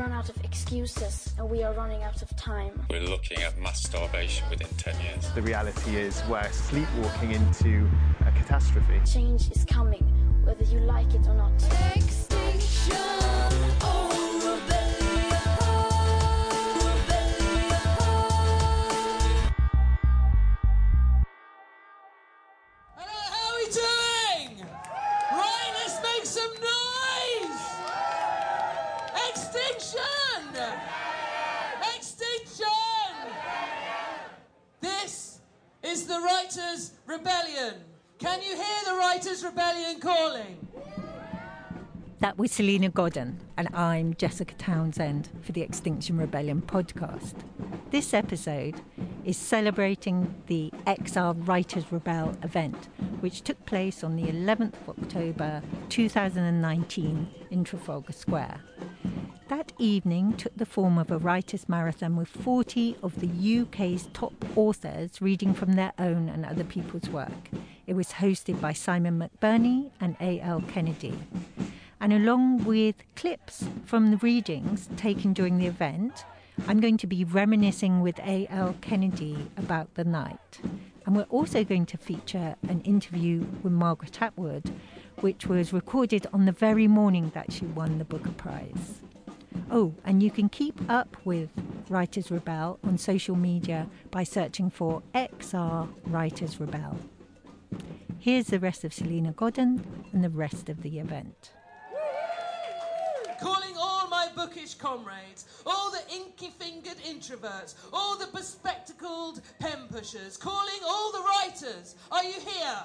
run out of excuses and we are running out of time. We're looking at mass starvation within 10 years. The reality is we're sleepwalking into a catastrophe. Change is coming, whether you like it or not. Extinction, Salena Godden, and I'm Jessica Townsend for the Extinction Rebellion podcast. This episode is celebrating the XR Writers Rebel event, which took place on the 11th of October 2019 in Trafalgar Square. That evening took the form of a writers' marathon with 40 of the UK's top authors reading from their own and other people's work. It was hosted by Simon McBurney and A.L. Kennedy and along with clips from the readings taken during the event, I'm going to be reminiscing with A.L. Kennedy about the night. And we're also going to feature an interview with Margaret Atwood, which was recorded on the very morning that she won the Booker Prize. Oh, and you can keep up with Writers Rebel on social media by searching for XR Writers Rebel. Here's the rest of Salena Godden and the rest of the event. Calling all my bookish comrades, all the inky fingered introverts, all the bespectacled pen pushers, calling all the writers. Are you here?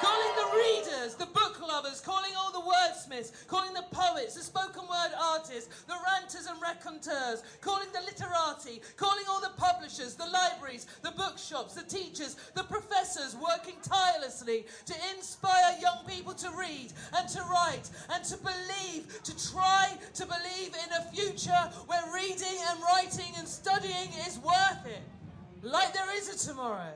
Calling the readers, the book lovers, calling all the wordsmiths, calling the poets, the spoken word artists, the ranters and raconteurs, calling the literati, calling all the publishers, the libraries, the bookshops, the teachers, the professors working tirelessly to inspire young people to read and to write and to believe, to try to believe in a future where reading and writing and studying is worth it. Like there is a tomorrow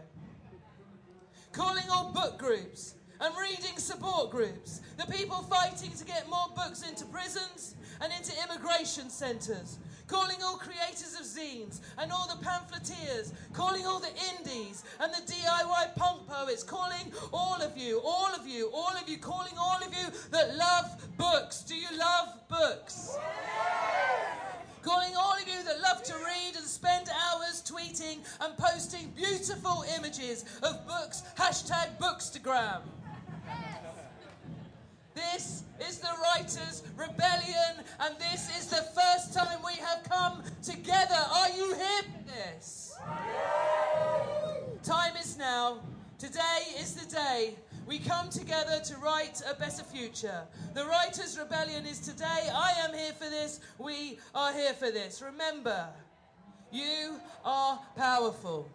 calling all book groups and reading support groups, the people fighting to get more books into prisons and into immigration centres, calling all creators of zines and all the pamphleteers, calling all the indies and the DIY punk poets, calling all of you, all of you, all of you, calling all of you that love books. Do you love books? Calling all of you that love to read and spend hours tweeting and posting beautiful images of books, hashtag bookstagram. This is the Writers' Rebellion, and this is the first time we have come together. Are you here for this? Time is now. Today is the day we come together to write a better future. The Writers' Rebellion is today. I am here for this. We are here for this. Remember, you are powerful.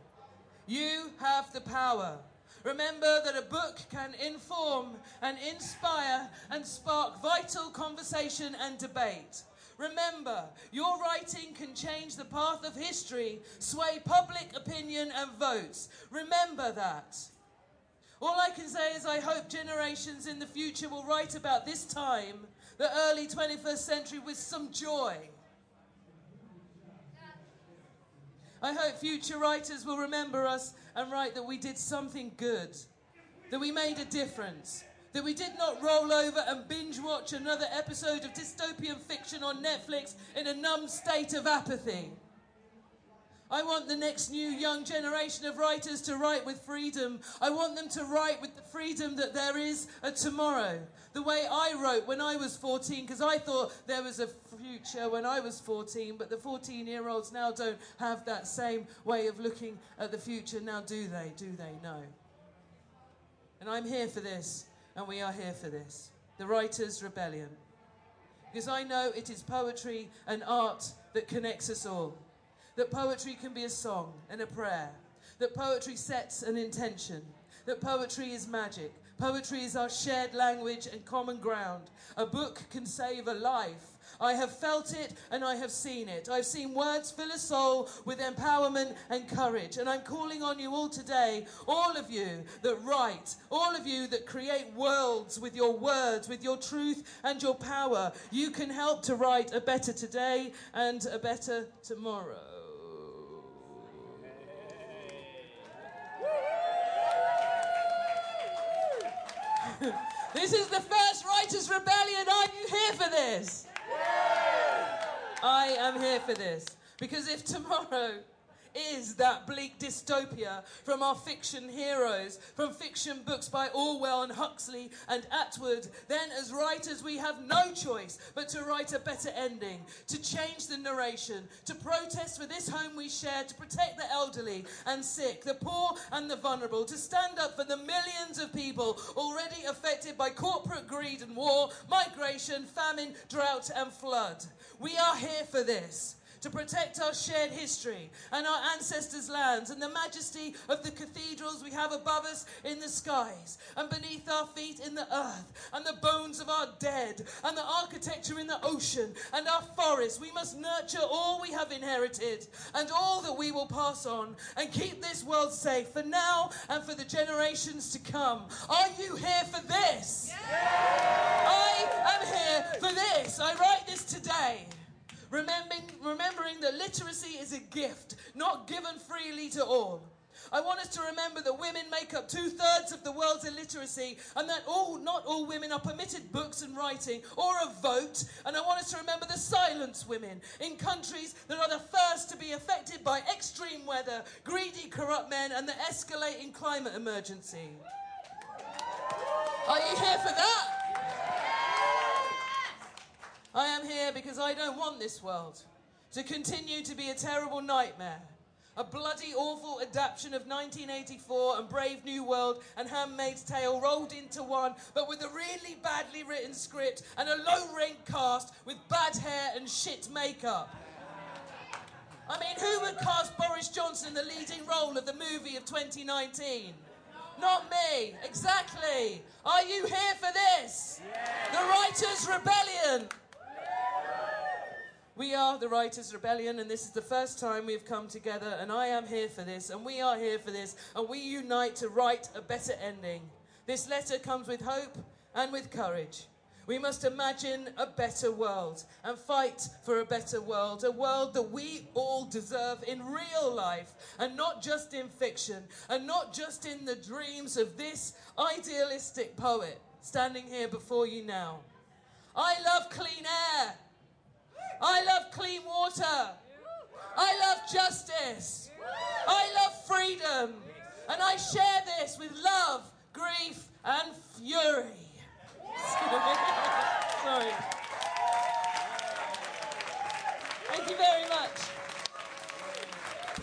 You have the power. Remember that a book can inform and inspire and spark vital conversation and debate. Remember, your writing can change the path of history, sway public opinion and votes. Remember that. All I can say is I hope generations in the future will write about this time, the early 21st century, with some joy. I hope future writers will remember us and write that we did something good, that we made a difference, that we did not roll over and binge watch another episode of dystopian fiction on Netflix in a numb state of apathy. I want the next new young generation of writers to write with freedom. I want them to write with the freedom that there is a tomorrow. The way I wrote when I was 14, because I thought there was a future when I was 14, but the 14 year olds now don't have that same way of looking at the future now, do they? Do they? No. And I'm here for this, and we are here for this. The Writers' Rebellion. Because I know it is poetry and art that connects us all. That poetry can be a song and a prayer. That poetry sets an intention. That poetry is magic. Poetry is our shared language and common ground. A book can save a life. I have felt it and I have seen it. I've seen words fill a soul with empowerment and courage. And I'm calling on you all today, all of you that write, all of you that create worlds with your words, with your truth and your power. You can help to write a better today and a better tomorrow. This is the first Writers' Rebellion. Are you here for this? I am here for this. Because if tomorrow is that bleak dystopia from our fiction heroes, from fiction books by Orwell and Huxley and Atwood, then as writers we have no choice but to write a better ending, to change the narration, to protest for this home we share, to protect the elderly and sick, the poor and the vulnerable, to stand up for the millions of people already affected by corporate greed and war, migration, famine, drought, and flood. We are here for this to protect our shared history and our ancestors' lands and the majesty of the cathedrals we have above us in the skies and beneath our feet in the earth and the bones of our dead and the architecture in the ocean and our forests. We must nurture all we have inherited and all that we will pass on and keep this world safe for now and for the generations to come. Are you here for this? I am here for this. I write this today. Remembering, remembering that literacy is a gift, not given freely to all. I want us to remember that women make up two thirds of the world's illiteracy and that all, not all women are permitted books and writing or a vote. And I want us to remember the silenced women in countries that are the first to be affected by extreme weather, greedy, corrupt men, and the escalating climate emergency. Are you here for that? I am here because I don't want this world to continue to be a terrible nightmare. A bloody, awful adaptation of 1984 and Brave New World and Handmaid's Tale rolled into one, but with a really badly written script and a low ranked cast with bad hair and shit makeup. I mean, who would cast Boris Johnson in the leading role of the movie of 2019? Not me. Exactly. Are you here for this? The Writers' Rebellion. We are the Writers' Rebellion, and this is the first time we've come together, and I am here for this, and we are here for this, and we unite to write a better ending. This letter comes with hope and with courage. We must imagine a better world and fight for a better world, a world that we all deserve in real life and not just in fiction and not just in the dreams of this idealistic poet standing here before you now. I love clean air. I love clean water. I love justice. I love freedom. And I share this with love, grief, and fury. Sorry. Thank you very much.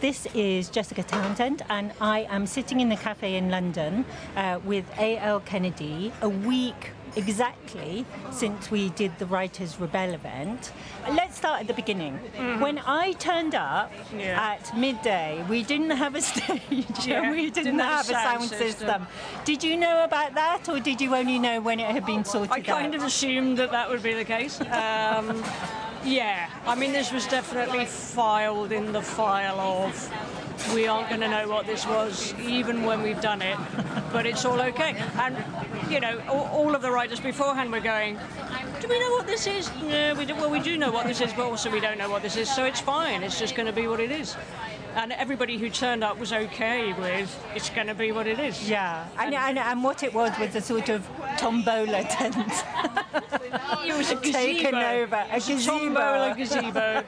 This is Jessica Townsend, and I am sitting in the cafe in London uh, with A.L. Kennedy a week exactly since we did the Writers Rebel event. Let's start at the beginning. When I turned up Mm-hmm. Yeah. at midday, we didn't have a stage Yeah, and we didn't, didn't have have, a a sound sound system. system. Did you know about that, or did you only know when it had been sorted out? I kind out? of assumed that that would be the case. Um, yeah, I mean, this was definitely filed in the file of we aren't going to know what this was even when we've done it, but it's all okay. And, you know, all, of the writers beforehand were going, do we know what this is? No, we do, well, we do know what this is, but also we don't know what this is, so it's fine. It's just going to be what it is. And everybody who turned up was okay with it's going to be what it is. Yeah, and, and, and what it was was a sort of tombola tent. It was a gazebo. Taken over, a gazebo. tombola gazebo,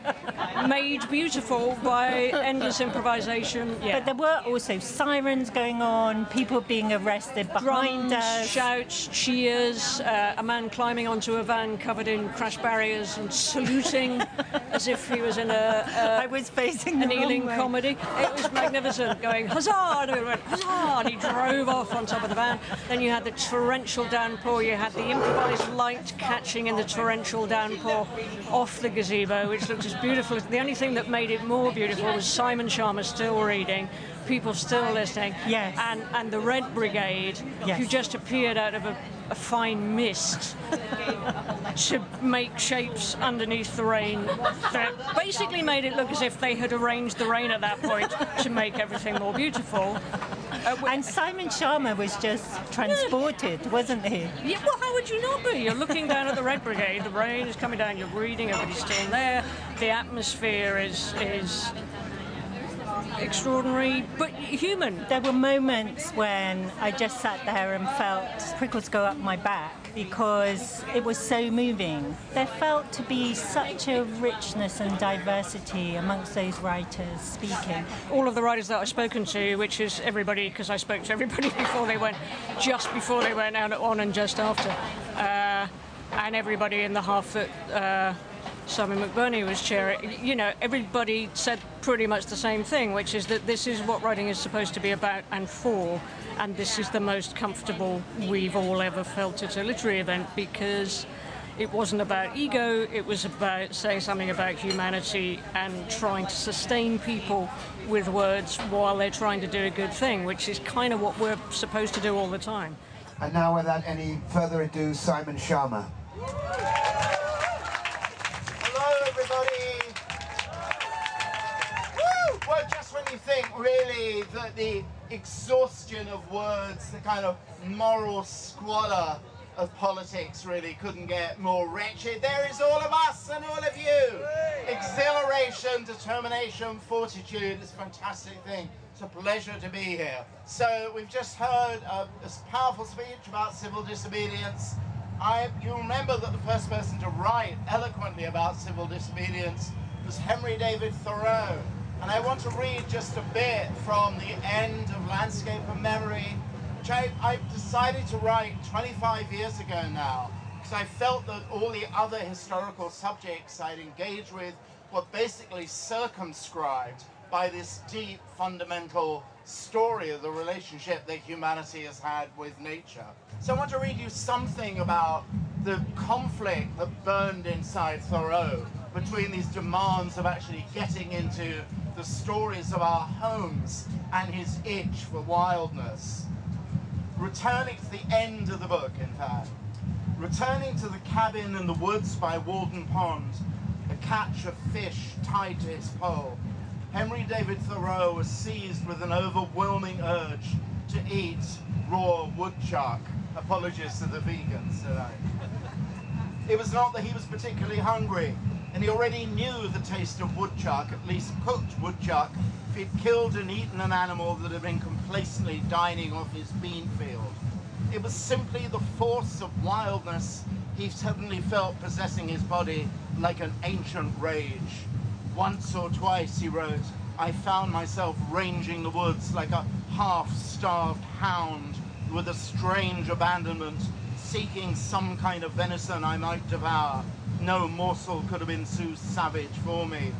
made beautiful by endless improvisation. Yeah. But there were also sirens going on, people being arrested behind Drums, us. shouts, cheers, uh, a man climbing onto a van covered in crash barriers and saluting as if he was in a, I was facing a, the an Ealing wrong way. Comedy. It was magnificent, going huzzah, and everyone went huzzah, and he drove off on top of the van. Then you had the torrential downpour, you had the improvised light catching in the torrential downpour off the gazebo, which looked as beautiful. as The only thing that made it more beautiful was Simon Schama still reading, people still listening, Yes. and, and the Red Brigade, Yes. who just appeared out of a, a fine mist to make shapes underneath the rain that basically made it look as if they had arranged the rain at that point to make everything more beautiful. Uh, And Simon Schama was just transported, wasn't he? yeah, well, how would you not be? You're looking down at the Red Brigade, the rain is coming down, you're reading, everybody's still there, the atmosphere is is extraordinary, but human. There were moments when I just sat there and felt prickles go up my back because it was so moving. There felt to be such a richness and diversity amongst those writers speaking. all of the writers that I've spoken to, which is everybody, because I spoke to everybody before they went, just before they went out on and just after, uh, and everybody in the half that uh, Simon McBurney was chairing, you know, everybody said pretty much the same thing, which is that this is what writing is supposed to be about and for, and this is the most comfortable we've all ever felt at a literary event because it wasn't about ego, it was about saying something about humanity and trying to sustain people with words while they're trying to do a good thing, which is kind of what we're supposed to do all the time. And now, without any further ado, Simon Schama. Well, just when you think, really, that the exhaustion of words, the kind of moral squalor of politics really couldn't get more wretched, there is all of us and all of you. Exhilaration, determination, fortitude. It's a fantastic thing. It's a pleasure to be here. So we've just heard a, a powerful speech about civil disobedience. I, you remember that the first person to write eloquently about civil disobedience was Henry David Thoreau. And I want to read just a bit from the end of Landscape of Memory, which I, I decided to write 25 years ago now, because I felt that all the other historical subjects I'd engaged with were basically circumscribed by this deep, fundamental story of the relationship that humanity has had with nature. So I want to read you something about the conflict that burned inside Thoreau between these demands of actually getting into the stories of our homes and his itch for wildness. Returning to the end of the book, in fact. Returning to the cabin in the woods by Walden Pond, a catch of fish tied to his pole, Henry David Thoreau was seized with an overwhelming urge to eat raw woodchuck. Apologies to the vegans tonight. It was not that he was particularly hungry, and he already knew the taste of woodchuck, at least cooked woodchuck, if he'd killed and eaten an animal that had been complacently dining off his bean field. It was simply the force of wildness he suddenly felt possessing his body like an ancient rage. Once or twice, he wrote, I found myself ranging the woods like a half-starved hound with a strange abandonment, seeking some kind of venison I might devour. No morsel could have been too savage for me.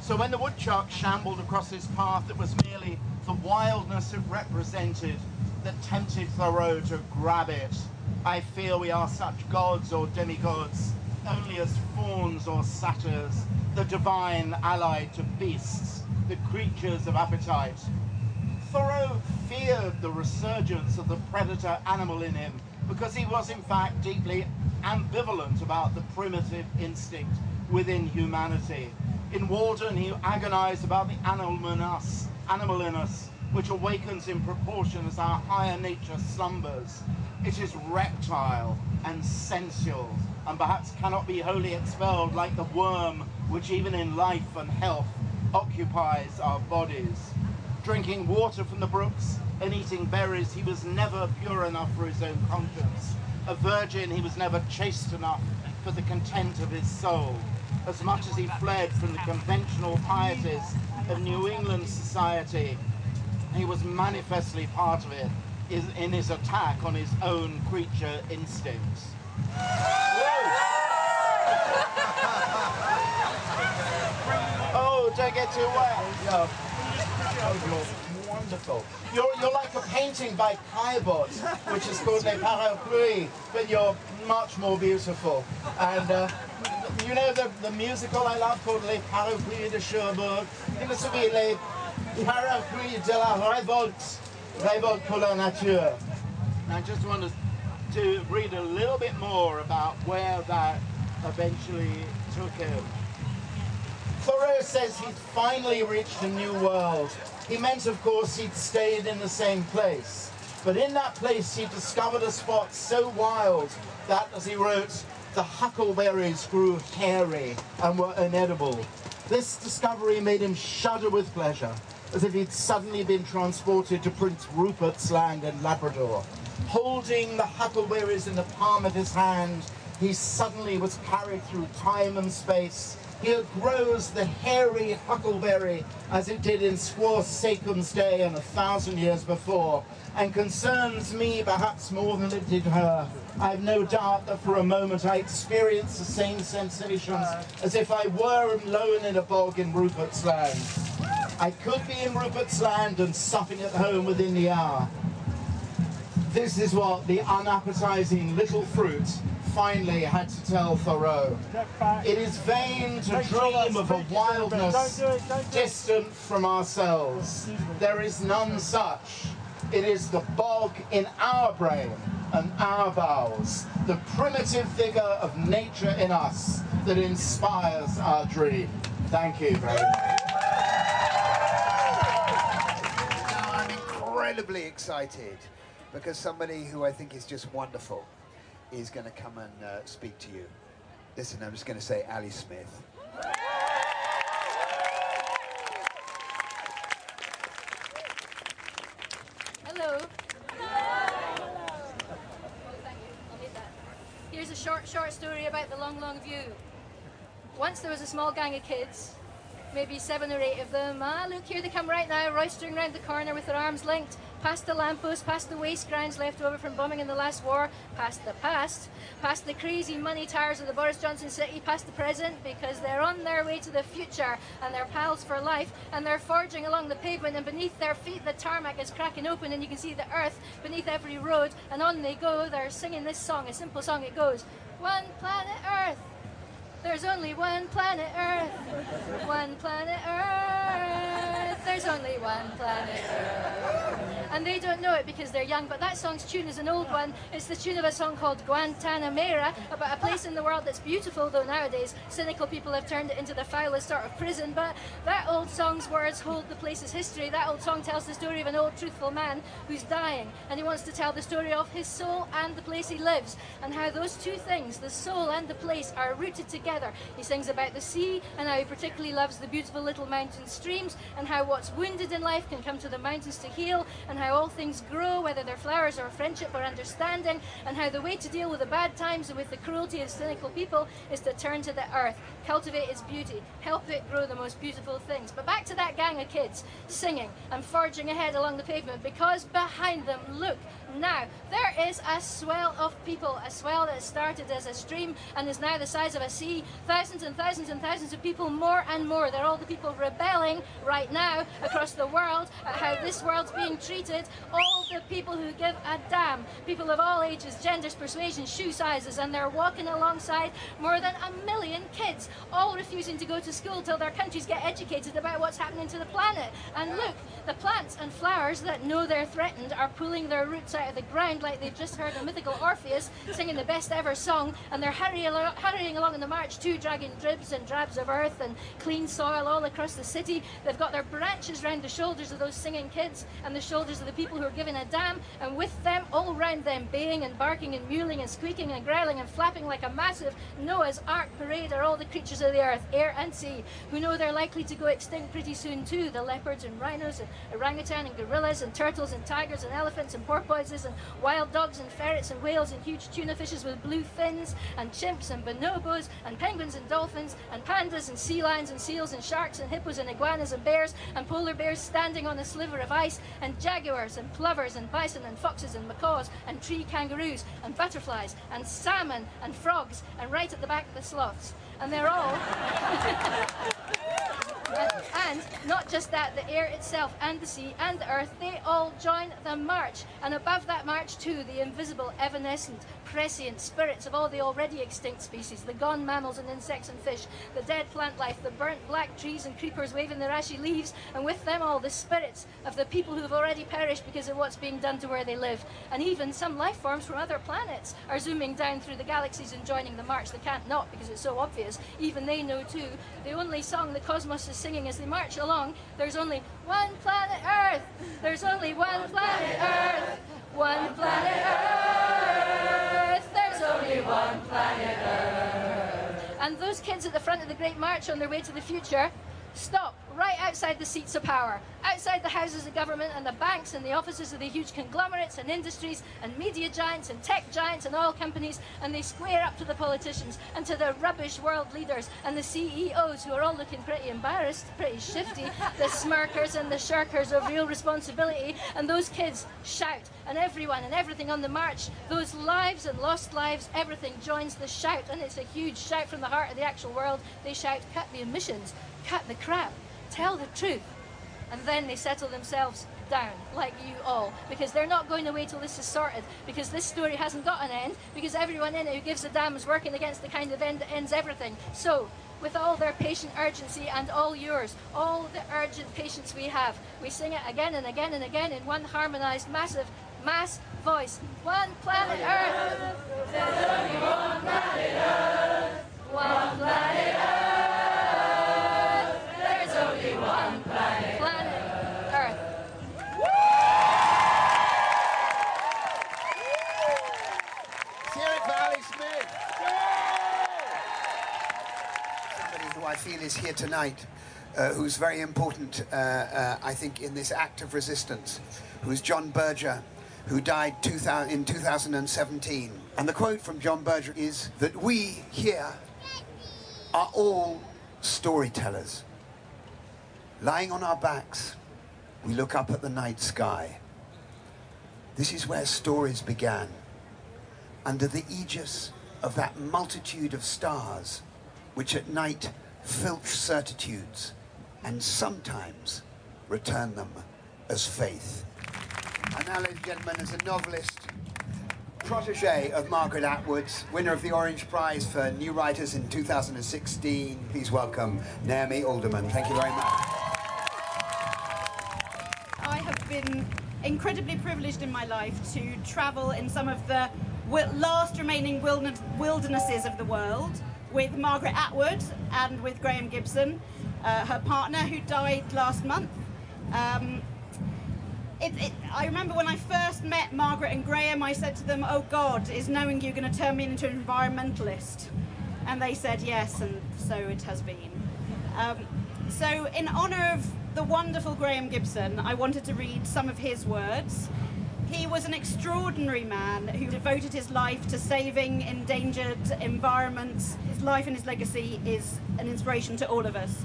So when the woodchuck shambled across his path, it was merely the wildness it represented that tempted Thoreau to grab it. I fear we are such gods or demigods, only as fauns or satyrs, the divine allied to beasts, the creatures of appetite. Thoreau feared the resurgence of the predator animal in him because he was in fact deeply ambivalent about the primitive instinct within humanity. In Walden, he agonized about the animal in us, animal in us, which awakens in proportion as our higher nature slumbers. It is reptile and sensual, and perhaps cannot be wholly expelled like the worm which even in life and health occupies our bodies. Drinking water from the brooks and eating berries, he was never pure enough for his own conscience. A virgin, he was never chaste enough for the content of his soul. As much as he fled from the conventional pieties of New England society, he was manifestly part of it in his attack on his own creature instincts. oh, don't get too wet. Yeah. Wonderful. You're, you're like a painting by Caillebotte, which is called Les Parapluies, but you're much more beautiful. And uh, you know the, the musical I love called Les Parapluies de Cherbourg? I think this would be Les Parapluies de la Révolte, Révolte pour la Nature. And I just wanted to read a little bit more about where that eventually took him. Thoreau says he'd finally reached a new world. He meant, of course, he'd stayed in the same place. But in that place, he discovered a spot so wild that, as he wrote, the huckleberries grew hairy and were inedible. This discovery made him shudder with pleasure, as if he'd suddenly been transported to Prince Rupert's land in Labrador. Holding the huckleberries in the palm of his hand, he suddenly was carried through time and space. Here grows the hairy huckleberry as it did in Squaw Sachem's day and a thousand years before, and concerns me perhaps more than it did her. I have no doubt that for a moment I experienced the same sensations as if I were alone in a bog in Rupert's land. I could be in Rupert's land and supping at home within the hour. This is what the unappetizing little fruit finally had to tell Thoreau. It is vain to dream of a wildness distant from ourselves. There is none such. It is the bog in our brain and our bowels, the primitive vigor of nature in us that inspires our dream. Thank you very much. Now I'm incredibly excited because somebody who I think is just wonderful is going to come and uh, speak to you. Listen, I'm just going to say Ali Smith. Hello. Here's a short, short story about the long, long view. Once there was a small gang of kids, maybe seven or eight of them. Ah, look, here they come right now, roistering round the corner with their arms linked, past the lamppost, past the waste grounds left over from bombing in the last war, past the past, past the crazy money towers of the Boris Johnson city, past the present, because they're on their way to the future and they're pals for life and they're forging along the pavement and beneath their feet the tarmac is cracking open and you can see the earth beneath every road and on they go. They're singing this song, a simple song. It goes, One planet Earth. There's only one planet Earth. One planet Earth. There's only one planet Earth. And they don't know it because they're young, but that song's tune is an old one. It's the tune of a song called Guantanamera, about a place in the world that's beautiful, though nowadays cynical people have turned it into the foulest sort of prison. But that old song's words hold the place's history. That old song tells the story of an old truthful man who's dying, and he wants to tell the story of his soul and the place he lives, and how those two things, the soul and the place, are rooted together. He sings about the sea and how he particularly loves the beautiful little mountain streams, and how what's wounded in life can come to the mountains to heal, and how all things grow, whether they're flowers or friendship or understanding, and how the way to deal with the bad times and with the cruelty of cynical people is to turn to the earth, cultivate its beauty, help it grow the most beautiful things. But back to that gang of kids singing and forging ahead along the pavement because behind them, look, now there is a swell of people, a swell that started as a stream and is now the size of a sea. Thousands and thousands and thousands of people, more and more. They're all the people rebelling right now across the world at how this world's being treated. All the people who give a damn, people of all ages, genders, persuasions, shoe sizes, and they're walking alongside more than a million kids, all refusing to go to school till their countries get educated about what's happening to the planet. And look, the plants and flowers that know they're threatened are pulling their roots out of the ground like they've just heard a mythical Orpheus singing the best ever song, and they're hurrying along in the march too, dragging dribs and drabs of earth and clean soil all across the city. They've got their branches round the shoulders of those singing kids and the shoulders of the people who are giving a damn, and with them, all round them, baying and barking and mewling and squeaking and growling and flapping like a massive Noah's Ark parade are all the creatures of the earth, air and sea, who know they're likely to go extinct pretty soon too. The leopards and rhinos and orangutan and gorillas and turtles and tigers and elephants and porpoises and wild dogs and ferrets and whales and huge tuna fishes with blue fins and chimps and bonobos and penguins and dolphins and pandas and sea lions and seals and sharks and hippos and iguanas and bears and polar bears standing on a sliver of ice and jaguars and plovers and bison and foxes and macaws and tree kangaroos and butterflies and salmon and frogs and right at the back the sloths. And they're all And, not just that, the air itself and the sea and the earth, they all join the march. And above that march, too, the invisible, evanescent, prescient spirits of all the already extinct species, the gone mammals and insects and fish, the dead plant life, the burnt black trees and creepers waving their ashy leaves, and with them all the spirits of the people who have already perished because of what's being done to where they live. And even some life forms from other planets are zooming down through the galaxies and joining the march. They can't not because it's so obvious. Even they know too. The only song the cosmos is singing as they march along, there's only one planet Earth. There's only one planet Earth. One planet Earth. There's only one planet Earth. And those kids at the front of the Great March on their way to the future stop. Right outside the seats of power, outside the houses of government and the banks and the offices of the huge conglomerates and industries and media giants and tech giants and oil companies, and they square up to the politicians and to the rubbish world leaders and the CEOs who are all looking pretty embarrassed, pretty shifty, the smirkers and the shirkers of real responsibility, and those kids shout, and everyone and everything on the march, those lives and lost lives, everything joins the shout, and it's a huge shout from the heart of the actual world. They shout, cut the emissions, cut the crap, tell the truth. And then they settle themselves down, like you all, because they're not going away till this is sorted, because this story hasn't got an end, because everyone in it who gives a damn is working against the kind of end that ends everything. So, with all their patient urgency and all yours, all the urgent patience we have, we sing it again and again and again in one harmonized, massive, mass voice. One planet Earth. One planet Earth. One planet Earth. Feel is here tonight, uh, who's very important, uh, uh, I think, in this act of resistance, who's John Berger, who died 2000, in 2017. And the quote from John Berger is that we here are all storytellers. Lying on our backs, we look up at the night sky. This is where stories began under the aegis of that multitude of stars which at night filch certitudes and sometimes return them as faith. And now, ladies and gentlemen, as a novelist, protege of Margaret Atwood's, winner of the Orange Prize for New Writers in 2016, please welcome Naomi Alderman. Thank you very much. I have been incredibly privileged in my life to travel in some of the last remaining wildernesses of the world with Margaret Atwood and with Graeme Gibson, uh, her partner, who died last month. Um, it, it, I remember when I first met Margaret and Graeme, I said to them, Oh God, is knowing you going to turn me into an environmentalist? And they said yes, and so it has been. Um, so, in honour of the wonderful Graeme Gibson, I wanted to read some of his words. He was an extraordinary man who devoted his life to saving endangered environments. His life and his legacy is an inspiration to all of us.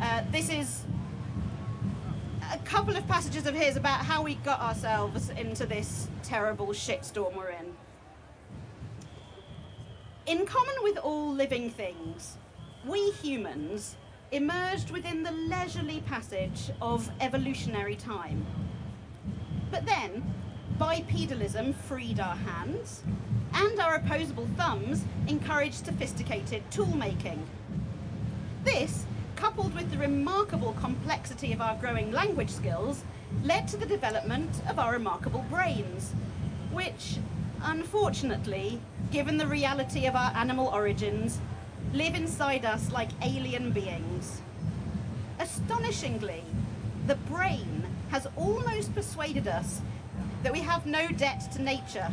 Uh, this is a couple of passages of his about how we got ourselves into this terrible shitstorm we're in. In common with all living things, we humans emerged within the leisurely passage of evolutionary time. But then, bipedalism freed our hands, and our opposable thumbs encouraged sophisticated tool making. This, coupled with the remarkable complexity of our growing language skills, led to the development of our remarkable brains, which, unfortunately, given the reality of our animal origins, live inside us like alien beings. Astonishingly, the brain has almost persuaded us that we have no debt to nature,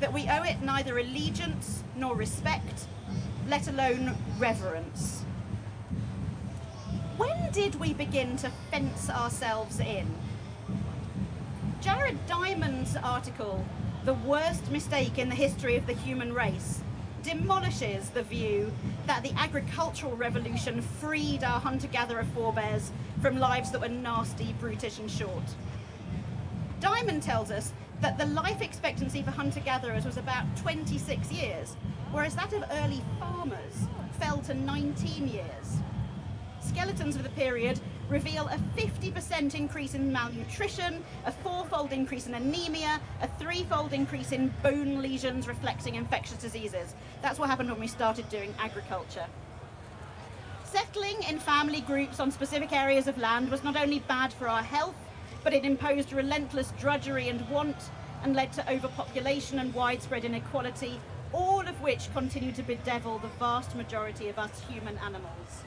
that we owe it neither allegiance nor respect, let alone reverence. When did we begin to fence ourselves in? Jared Diamond's article, The Worst Mistake in the History of the Human Race, demolishes the view that the agricultural revolution freed our hunter gatherer forebears from lives that were nasty, brutish, and short. Diamond tells us that the life expectancy for hunter gatherers was about 26 years, whereas that of early farmers fell to 19 years. skeletons of the period reveal a 50% increase in malnutrition, a fourfold increase in anemia, a threefold increase in bone lesions reflecting infectious diseases. That's what happened when we started doing agriculture. Settling in family groups on specific areas of land was not only bad for our health, but it imposed relentless drudgery and want and led to overpopulation and widespread inequality, all of which continue to bedevil the vast majority of us human animals.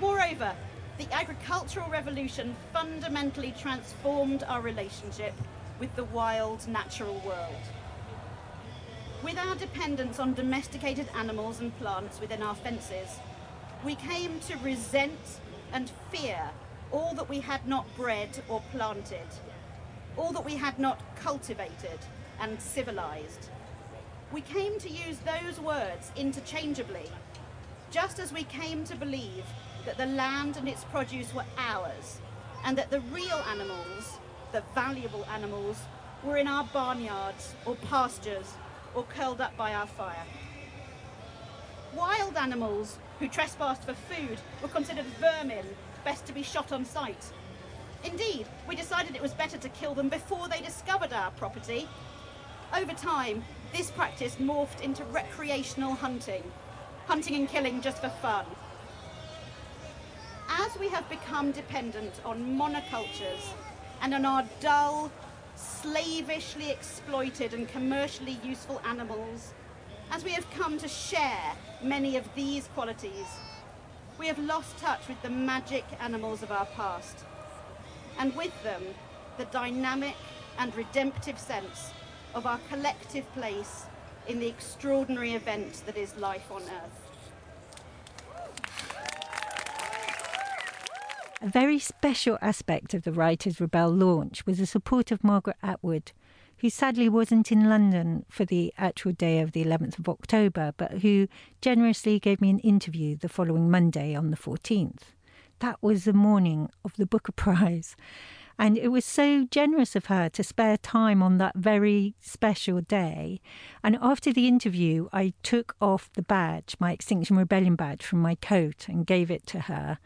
Moreover, the agricultural revolution fundamentally transformed our relationship with the wild natural world. With our dependence on domesticated animals and plants within our fences, we came to resent and fear all that we had not bred or planted, all that we had not cultivated and civilized. We came to use those words interchangeably, just as we came to believe that the land and its produce were ours, and that the real animals, the valuable animals, were in our barnyards or pastures or curled up by our fire. Wild animals who trespassed for food were considered vermin, best to be shot on sight. Indeed, we decided it was better to kill them before they discovered our property. Over time, this practice morphed into recreational hunting, hunting and killing just for fun. As we have become dependent on monocultures and on our dull, slavishly exploited and commercially useful animals, as we have come to share many of these qualities, we have lost touch with the magic animals of our past, and with them, the dynamic and redemptive sense of our collective place in the extraordinary event that is life on Earth. A very special aspect of the Writers' Rebel launch was the support of Margaret Atwood, who sadly wasn't in London for the actual day of the 11th of October, but who generously gave me an interview the following Monday on the 14th. That was the morning of the Booker Prize. And it was so generous of her to spare time on that very special day. And after the interview, I took off the badge, my Extinction Rebellion badge, from my coat and gave it to her.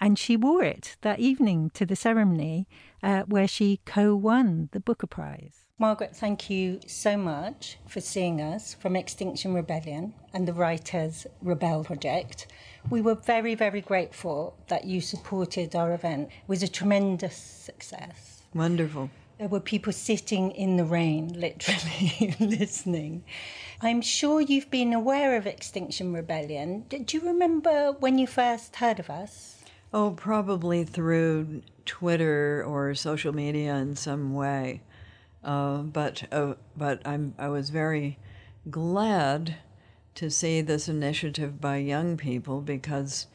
And she wore it that evening to the ceremony uh, where she co won the Booker Prize. Margaret, thank you so much for seeing us from Extinction Rebellion and the Writers Rebel Project. We were very, very grateful that you supported our event. It was a tremendous success. Wonderful. There were people sitting in the rain, literally listening. I'm sure you've been aware of Extinction Rebellion. Do you remember when you first heard of us? Oh, probably through Twitter or social media in some way. Uh, but uh, but I'm I was very glad to see this initiative by young people because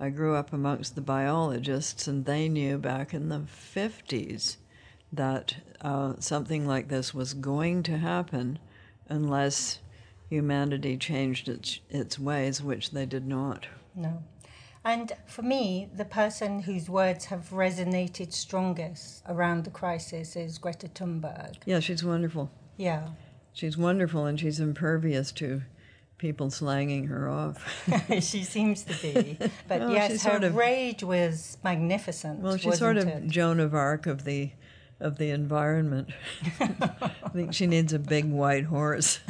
I grew up amongst the biologists and they knew back in the 50s that uh, something like this was going to happen unless humanity changed its its ways, which they did not. No. And for me, the person whose words have resonated strongest around the crisis is Greta Thunberg. Yeah, she's wonderful. Yeah. She's wonderful and she's impervious to people slanging her off. she seems to be. But Well, yes, her of- rage was magnificent. Well, she's sort of it? Joan of Arc of the of the environment. I think she needs a big white horse.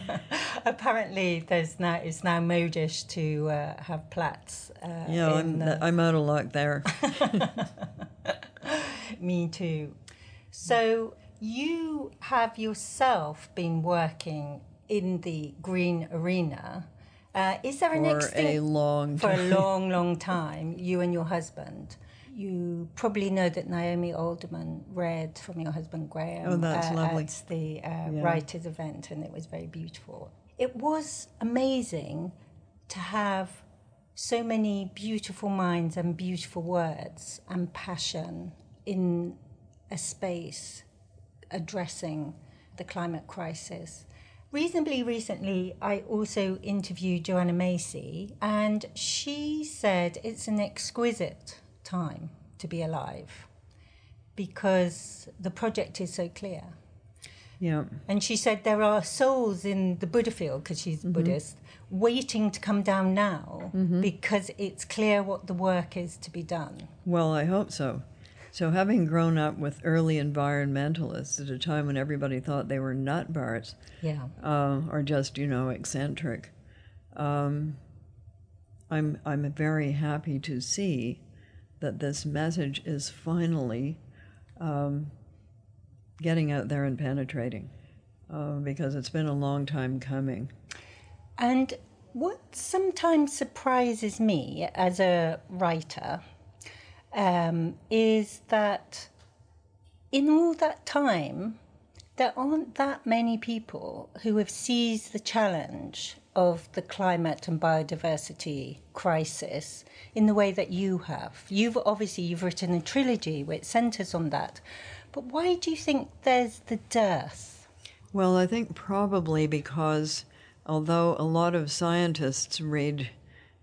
Apparently, there's now it's now modish to uh, have plaits. Uh, yeah, in I'm the- I'm out of luck there. Me too. So you have yourself been working in the green arena. Uh, is there an For a long for a long, long time? You and your husband. You probably know that Naomi Alderman read from your husband Graeme Oh, that's uh, lovely. at the uh, Yeah. writers' event, and it was very beautiful. It was amazing to have so many beautiful minds and beautiful words and passion in a space addressing the climate crisis. Reasonably recently, I also interviewed Joanna Macy, and she said it's an exquisite time to be alive because the project is so clear. Yeah. And she said there are souls in the Buddha field, because she's Mhm. Buddhist, waiting to come down now Mhm. because it's clear what the work is to be done. Well, I hope so. So, having grown up with early environmentalists at a time when everybody thought they were nutbarts, Yeah. uh, or just you know eccentric, um, I'm I'm very happy to see that this message is finally um, getting out there and penetrating, uh, because it's been a long time coming. And what sometimes surprises me as a writer um, is that in all that time, there aren't that many people who have seized the challenge of the climate and biodiversity crisis in the way that you have. You've obviously you've written a trilogy which centres on that, but why do you think there's the dearth? Well, I think probably because although a lot of scientists read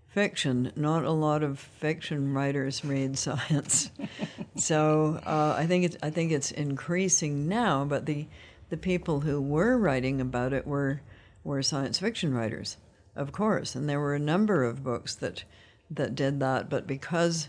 fiction, not a lot of fiction writers read science. so uh, I think it's I think it's increasing now. But the the people who were writing about it were were science fiction writers, of course, and there were a number of books that that did that. But because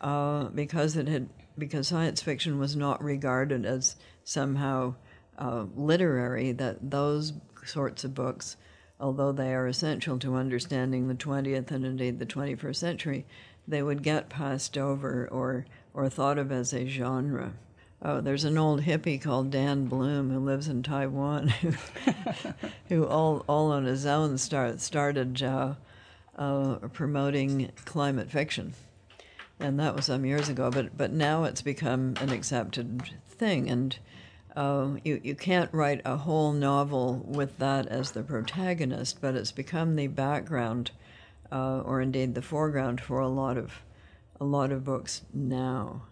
uh, because it had because science fiction was not regarded as somehow uh, literary, that those sorts of books, although they are essential to understanding the 20th and indeed the 21st century, they would get passed over or or thought of as a genre. Oh, there's an old hippie called Dan Bloom who lives in Taiwan, who, all all on his own start started uh, uh, promoting climate fiction and that was some years ago. But but now it's become an accepted thing, and uh, you you can't write a whole novel with that as the protagonist, but it's become the background, uh, or indeed the foreground for a lot of a lot of books now.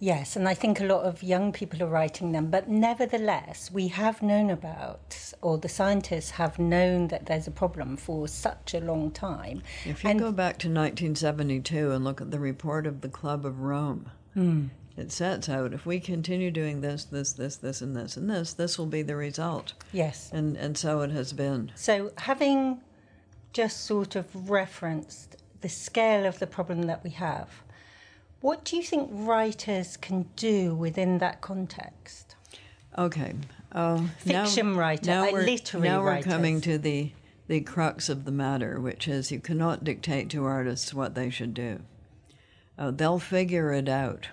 Yes, and I think a lot of young people are writing them, but nevertheless, we have known about, or the scientists have known that there's a problem for such a long time. If you go back to 1972 and look at the report of the Club of Rome, Mm. it sets out if we continue doing this, this, this, this, and this, and this, this will be the result. Yes. And and so it has been. So, having just sort of referenced the scale of the problem that we have, what do you think writers can do within that context? Okay. Uh, Fiction writer, now we're, literary Now we're writers. coming to the the crux of the matter, which is you cannot dictate to artists what they should do. Uh, they'll figure it out,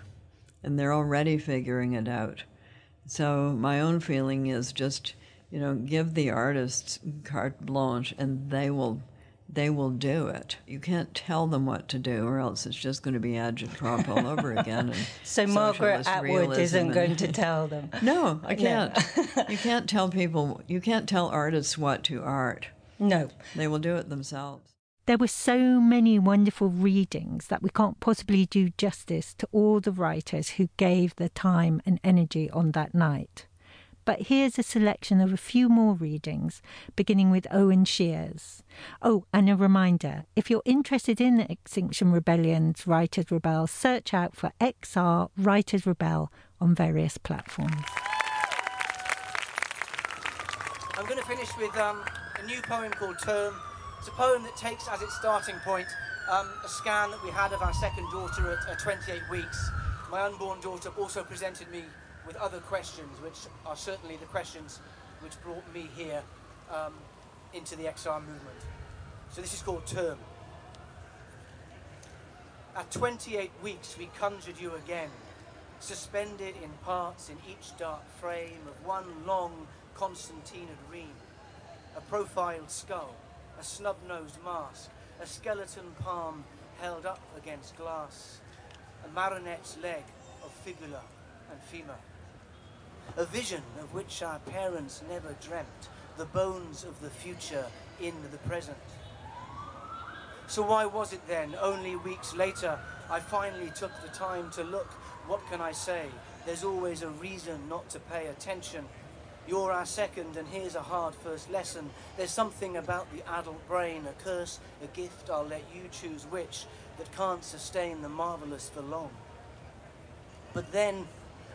and they're already figuring it out. So my own feeling is just you know give the artists carte blanche, and they will they will do it. You can't tell them what to do, or else it's just going to be agitprop all over again. And So, Margaret Atwood isn't and- going to tell them. no, I can't. you can't tell people, you can't tell artists what to art. No. They will do it themselves. There were so many wonderful readings that we can't possibly do justice to all the writers who gave their time and energy on that night. But here's a selection of a few more readings, beginning with Owen Sheers. Oh, and a reminder if you're interested in Extinction Rebellion's Writers Rebel, search out for XR Writers Rebel on various platforms. I'm going to finish with um, a new poem called Term. It's a poem that takes as its starting point um, a scan that we had of our second daughter at uh, 28 weeks. My unborn daughter also presented me with other questions, which are certainly the questions which brought me here um, into the XR movement. So this is called Term. At 28 weeks, we conjured you again, suspended in parts in each dark frame of one long concertinaed ream, a profiled skull, a snub-nosed mask, a skeleton palm held up against glass, a marionette's leg of fibula and femur. A vision of which our parents never dreamt, the bones of the future in the present. So why was it then, only weeks later, I finally took the time to look? What can I say? There's always a reason not to pay attention. You're our second, and here's a hard first lesson. There's something about the adult brain, a curse, a gift, I'll let you choose which, that can't sustain the marvelous for long. But then,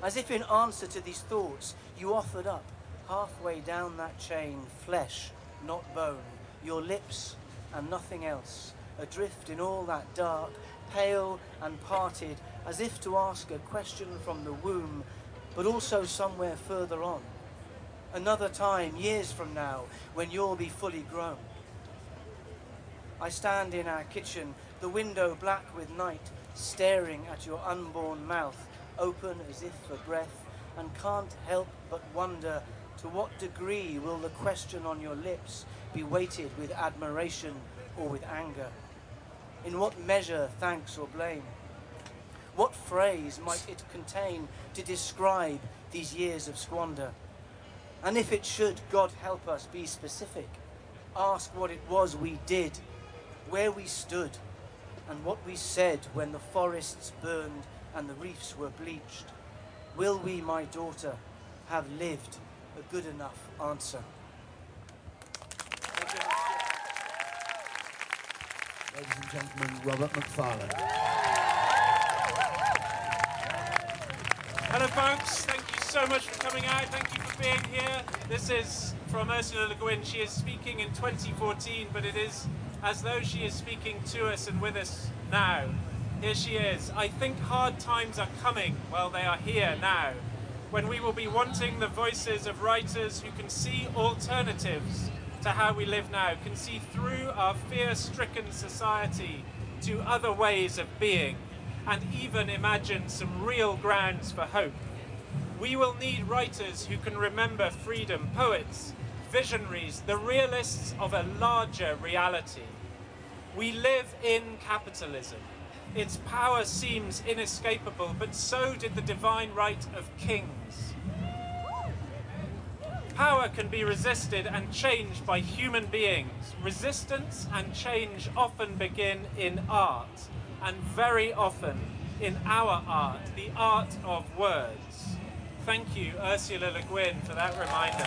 as if in answer to these thoughts, you offered up halfway down that chain, flesh, not bone, your lips and nothing else, adrift in all that dark, pale and parted, as if to ask a question from the womb, but also somewhere further on. Another time, years from now, when you'll be fully grown. I stand in our kitchen, the window black with night, staring at your unborn mouth, open as if for breath, and can't help but wonder to what degree will the question on your lips be weighted with admiration or with anger? In what measure thanks or blame? What phrase might it contain to describe these years of squander? And if it should, God help us, be specific, ask what it was we did, where we stood, and what we said when the forests burned and the reefs were bleached, will we, my daughter, have lived a good enough answer? Ladies and gentlemen, Robert Macfarlane. Hello, folks. Thank you so much for coming out. Thank you for being here. This is from Ursula Le Guin. She is speaking in 2014, but it is as though she is speaking to us and with us now. Here she is. I think hard times are coming. Well, they are here now. When we will be wanting the voices of writers who can see alternatives to how we live now, can see through our fear stricken society to other ways of being, and even imagine some real grounds for hope. We will need writers who can remember freedom, poets, visionaries, the realists of a larger reality. We live in capitalism. Its power seems inescapable, but so did the divine right of kings. Power can be resisted and changed by human beings. Resistance and change often begin in art, and very often in our art, the art of words. Thank you, Ursula Le Guin, for that reminder.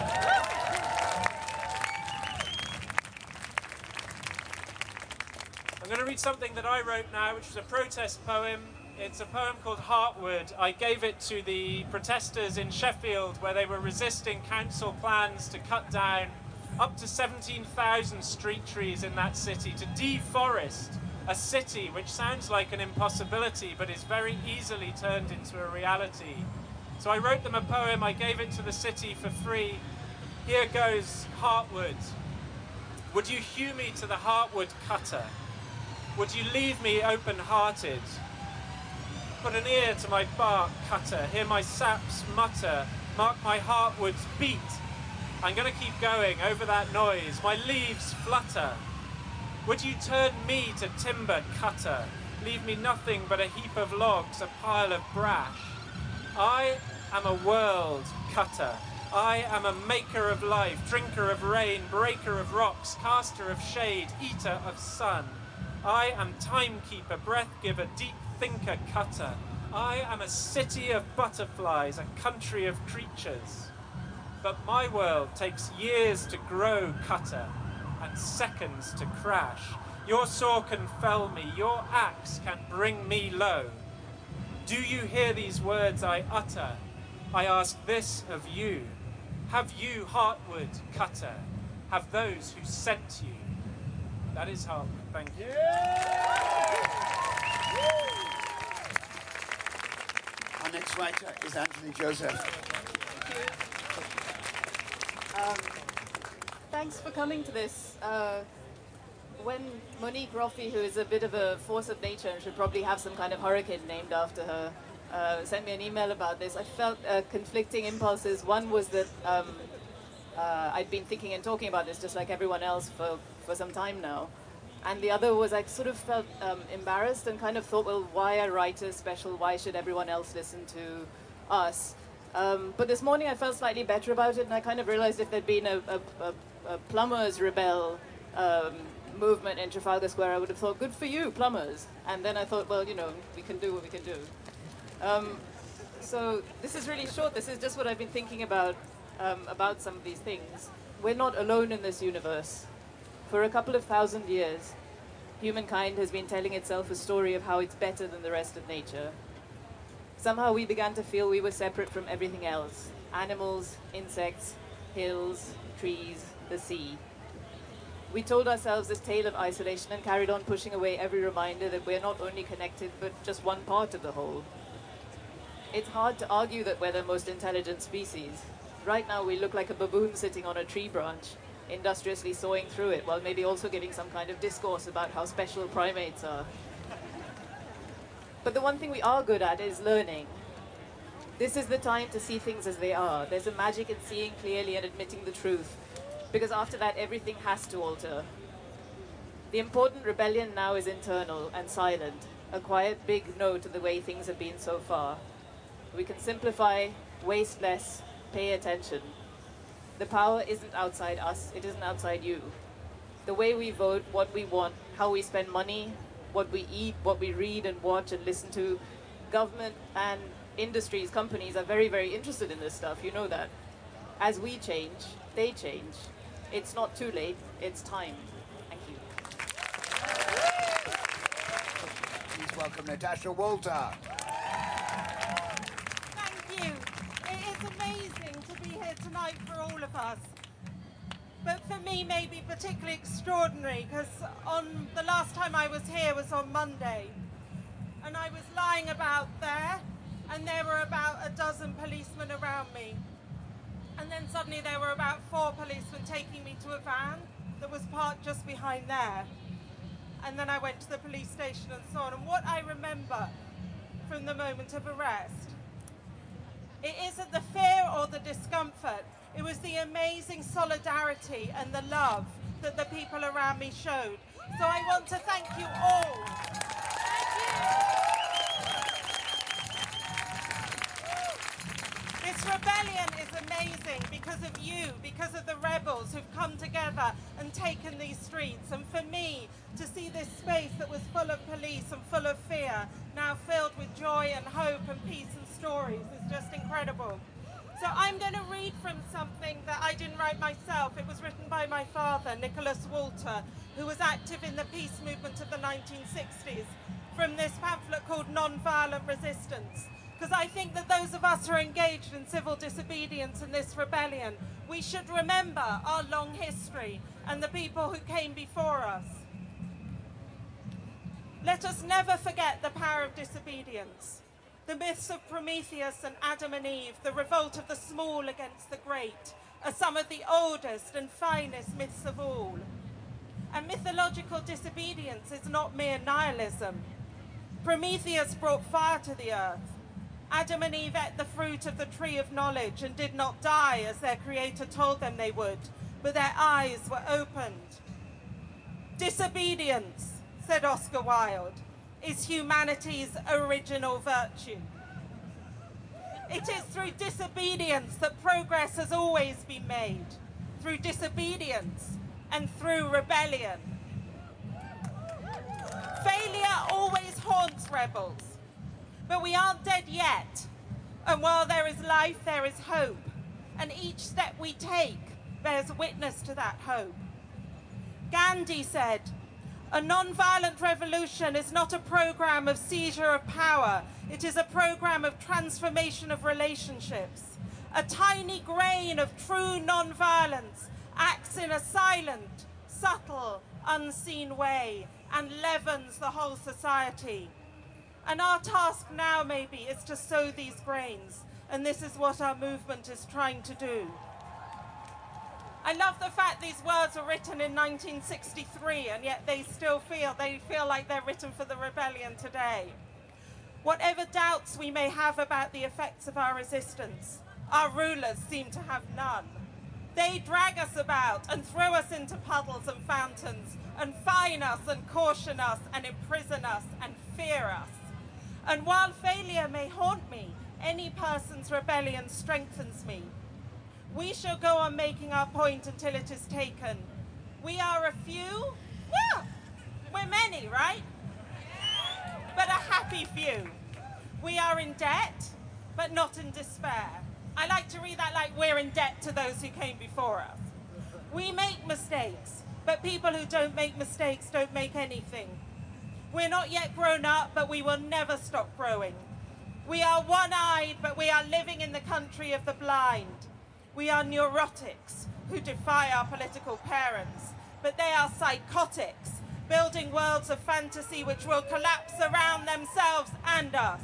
Going to read something that I wrote now, which is a protest poem. It's a poem called Heartwood. I gave it to the protesters in Sheffield where they were resisting council plans to cut down up to 17,000 street trees in that city, to deforest a city which sounds like an impossibility but is very easily turned into a reality. So I wrote them a poem, I gave it to the city for free. Here goes Heartwood. Would you hew me to the Heartwood cutter? Would you leave me open hearted? Put an ear to my bark cutter, hear my saps mutter, mark my heartwood's beat. I'm gonna keep going over that noise, my leaves flutter. Would you turn me to timber cutter, leave me nothing but a heap of logs, a pile of brash? I am a world cutter. I am a maker of life, drinker of rain, breaker of rocks, caster of shade, eater of sun. I am timekeeper, breath giver, deep thinker, cutter. I am a city of butterflies, a country of creatures. But my world takes years to grow, cutter, and seconds to crash. Your saw can fell me, your axe can bring me low. Do you hear these words I utter? I ask this of you. Have you Heartwood, cutter? Have those who sent you? That is Heartwood. Thank you. Our next writer is Anthony Joseph. Thank Um, thanks for coming to this. Uh, when Monique Roffey, who is a bit of a force of nature and should probably have some kind of hurricane named after her, uh, sent me an email about this, I felt uh, conflicting impulses. One was that um, uh, I'd been thinking and talking about this just like everyone else for, for some time now. And the other was I sort of felt um, embarrassed and kind of thought, well, why are writers special? Why should everyone else listen to us? Um, but this morning I felt slightly better about it, and I kind of realized if there'd been a, a, a, a plumbers rebel um, movement in Trafalgar Square, I would have thought, good for you, plumbers. And then I thought, well, you know, we can do what we can do. Um, so this is really short. This is just what I've been thinking about um, about some of these things. We're not alone in this universe. For a couple of thousand years, humankind has been telling itself a story of how it's better than the rest of nature. Somehow we began to feel we were separate from everything else animals, insects, hills, trees, the sea. We told ourselves this tale of isolation and carried on pushing away every reminder that we're not only connected but just one part of the whole. It's hard to argue that we're the most intelligent species. Right now, we look like a baboon sitting on a tree branch, industriously sawing through it, while maybe also giving some kind of discourse about how special primates are. But the one thing we are good at is learning. This is the time to see things as they are. There's a magic in seeing clearly and admitting the truth, because after that, everything has to alter. The important rebellion now is internal and silent, a quiet big no to the way things have been so far. We can simplify, waste less, pay attention. The power isn't outside us, it isn't outside you. The way we vote, what we want, how we spend money, what we eat, what we read and watch and listen to, government and industries, companies are very, very interested in this stuff. You know that. As we change, they change. It's not too late, it's time. Thank you. Please welcome Natasha Walter. Thank you. It is amazing tonight for all of us. But for me, maybe particularly extraordinary because on the last time I was here was on Monday, and I was lying about there, and there were about a dozen policemen around me, and then suddenly there were about four policemen taking me to a van that was parked just behind there, and then I went to the police station and so on. And what I remember from the moment of arrest it isn't the fear or the discomfort. It was the amazing solidarity and the love that the people around me showed. So I want to thank you all. This rebellion is amazing because of you, because of the rebels who've come together and taken these streets. And for me, to see this space that was full of police and full of fear, now filled with joy and hope and peace and stories, is just incredible. So I'm going to read from something that I didn't write myself. It was written by my father, Nicholas Walter, who was active in the peace movement of the 1960s, from this pamphlet called Non-Violent Resistance. Because I think that those of us who are engaged in civil disobedience in this rebellion, we should remember our long history and the people who came before us. Let us never forget the power of disobedience. The myths of Prometheus and Adam and Eve, the revolt of the small against the great, are some of the oldest and finest myths of all. And mythological disobedience is not mere nihilism. Prometheus brought fire to the earth. Adam and Eve ate the fruit of the tree of knowledge and did not die as their creator told them they would, but their eyes were opened. Disobedience, said Oscar Wilde, is humanity's original virtue. It is through disobedience that progress has always been made, through disobedience and through rebellion. Failure always haunts rebels, but we aren't dead yet. And while there is life, there is hope. And each step we take bears witness to that hope. Gandhi said, a non-violent revolution is not a program of seizure of power. It is a program of transformation of relationships. A tiny grain of true non-violence acts in a silent, subtle, unseen way and leavens the whole society. And our task now, maybe, is to sow these grains. And this is what our movement is trying to do. I love the fact these words were written in 1963 and yet they still feel they feel like they're written for the rebellion today. Whatever doubts we may have about the effects of our resistance, our rulers seem to have none. They drag us about and throw us into puddles and fountains and fine us and caution us and imprison us and fear us. And while failure may haunt me, any person's rebellion strengthens me. We shall go on making our point until it is taken. We are a few. Well, we're many, right? But a happy few. We are in debt, but not in despair. I like to read that like we're in debt to those who came before us. We make mistakes, but people who don't make mistakes don't make anything. We're not yet grown up, but we will never stop growing. We are one eyed, but we are living in the country of the blind. We are neurotics who defy our political parents, but they are psychotics, building worlds of fantasy which will collapse around themselves and us.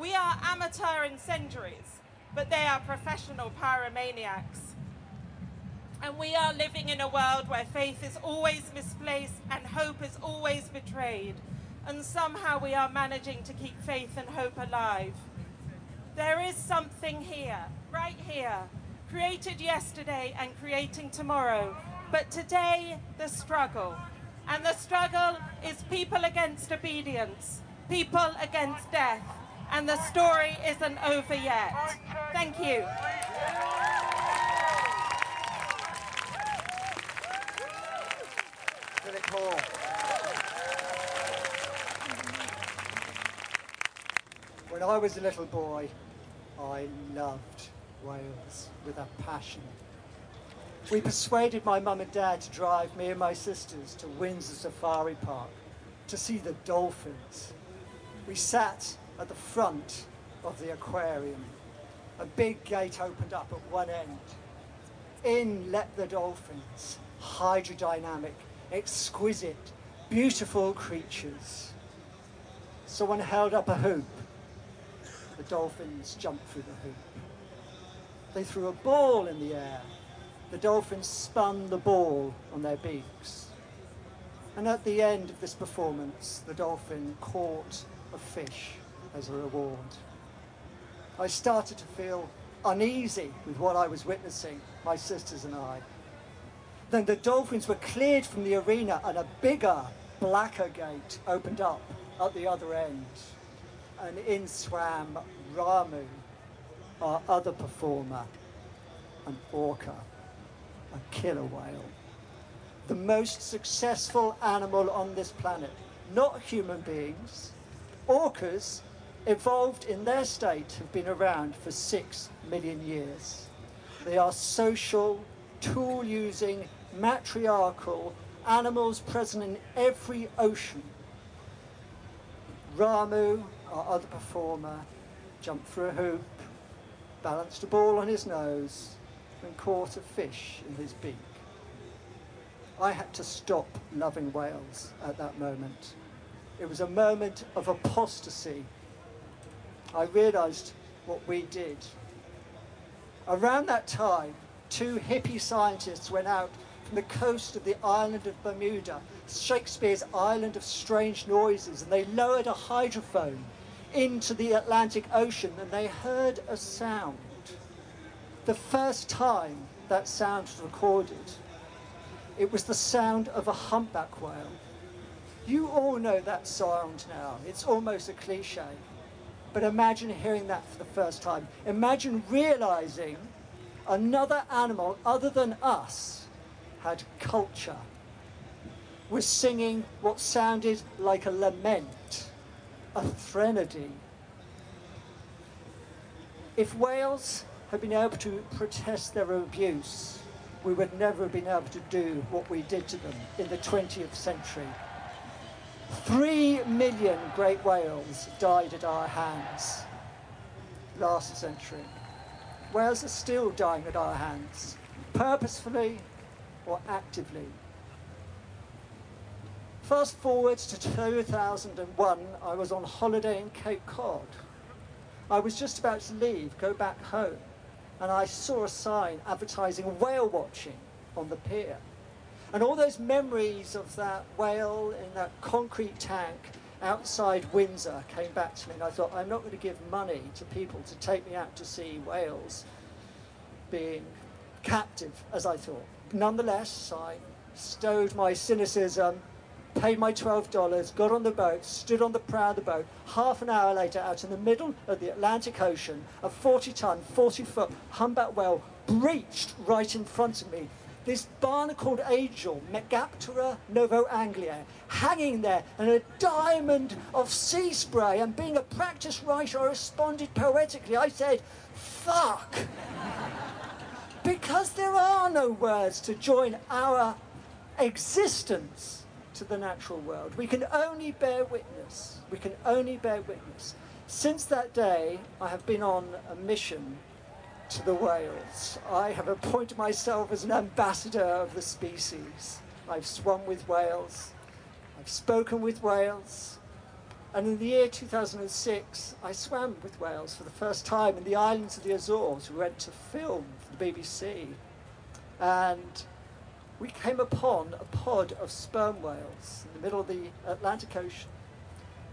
We are amateur incendiaries, but they are professional pyromaniacs. And we are living in a world where faith is always misplaced and hope is always betrayed. And somehow we are managing to keep faith and hope alive. There is something here, right here, created yesterday and creating tomorrow. But today, the struggle. And the struggle is people against obedience, people against death. And the story isn't over yet. Thank you. I was a little boy, I loved whales with a passion. We persuaded my mum and dad to drive me and my sisters to Windsor Safari Park to see the dolphins. We sat at the front of the aquarium. A big gate opened up at one end. In leapt the dolphins, hydrodynamic, exquisite, beautiful creatures. Someone held up a hoop. The dolphins jumped through the hoop. They threw a ball in the air. The dolphins spun the ball on their beaks. And at the end of this performance, the dolphin caught a fish as a reward. I started to feel uneasy with what I was witnessing, my sisters and I. Then the dolphins were cleared from the arena and a bigger, blacker gate opened up at the other end. And in swam Ramu, our other performer, an orca, a killer whale. The most successful animal on this planet, not human beings. Orcas, evolved in their state, have been around for six million years. They are social, tool using, matriarchal animals present in every ocean. Ramu, our other performer, jumped through a hoop, balanced a ball on his nose, and caught a fish in his beak. I had to stop loving whales at that moment. It was a moment of apostasy. I realised what we did. Around that time, two hippie scientists went out from the coast of the island of Bermuda, Shakespeare's island of strange noises, and they lowered a hydrophone into the Atlantic Ocean and they heard a sound. The first time that sound was recorded, it was the sound of a humpback whale. You all know that sound now. It's almost a cliche. But imagine hearing that for the first time. Imagine realizing another animal other than us had culture, was singing what sounded like a lament, a threnody. If whales had been able to protest their abuse, we would never have been able to do what we did to them in the 20th century. Three million great whales died at our hands last century. Whales are still dying at our hands, purposefully or actively. Fast forward to 2001, I was on holiday in Cape Cod. I was just about to leave, go back home, and I saw a sign advertising whale watching on the pier. And all those memories of that whale in that concrete tank outside Windsor came back to me, and I thought, I'm not going to give money to people to take me out to see whales being captive, as I thought. Nonetheless, I stowed my cynicism, paid my $12, got on the boat, stood on the prow of the boat. Half an hour later, out in the middle of the Atlantic Ocean, a 40 ton, 40 foot humpback whale breached right in front of me. This barnacled angel, Megaptera novaeangliae, hanging there, and a diamond of sea spray. And being a practiced writer, I responded poetically. I said, fuck. because there are no words to join our existence to the natural world. We can only bear witness. We can only bear witness. Since that day, I have been on a mission to the whales. I have appointed myself as an ambassador of the species. I've swum with whales, I've spoken with whales, and in the year 2006, I swam with whales for the first time in the islands of the Azores. We went to film for the BBC, and we came upon a pod of sperm whales in the middle of the Atlantic Ocean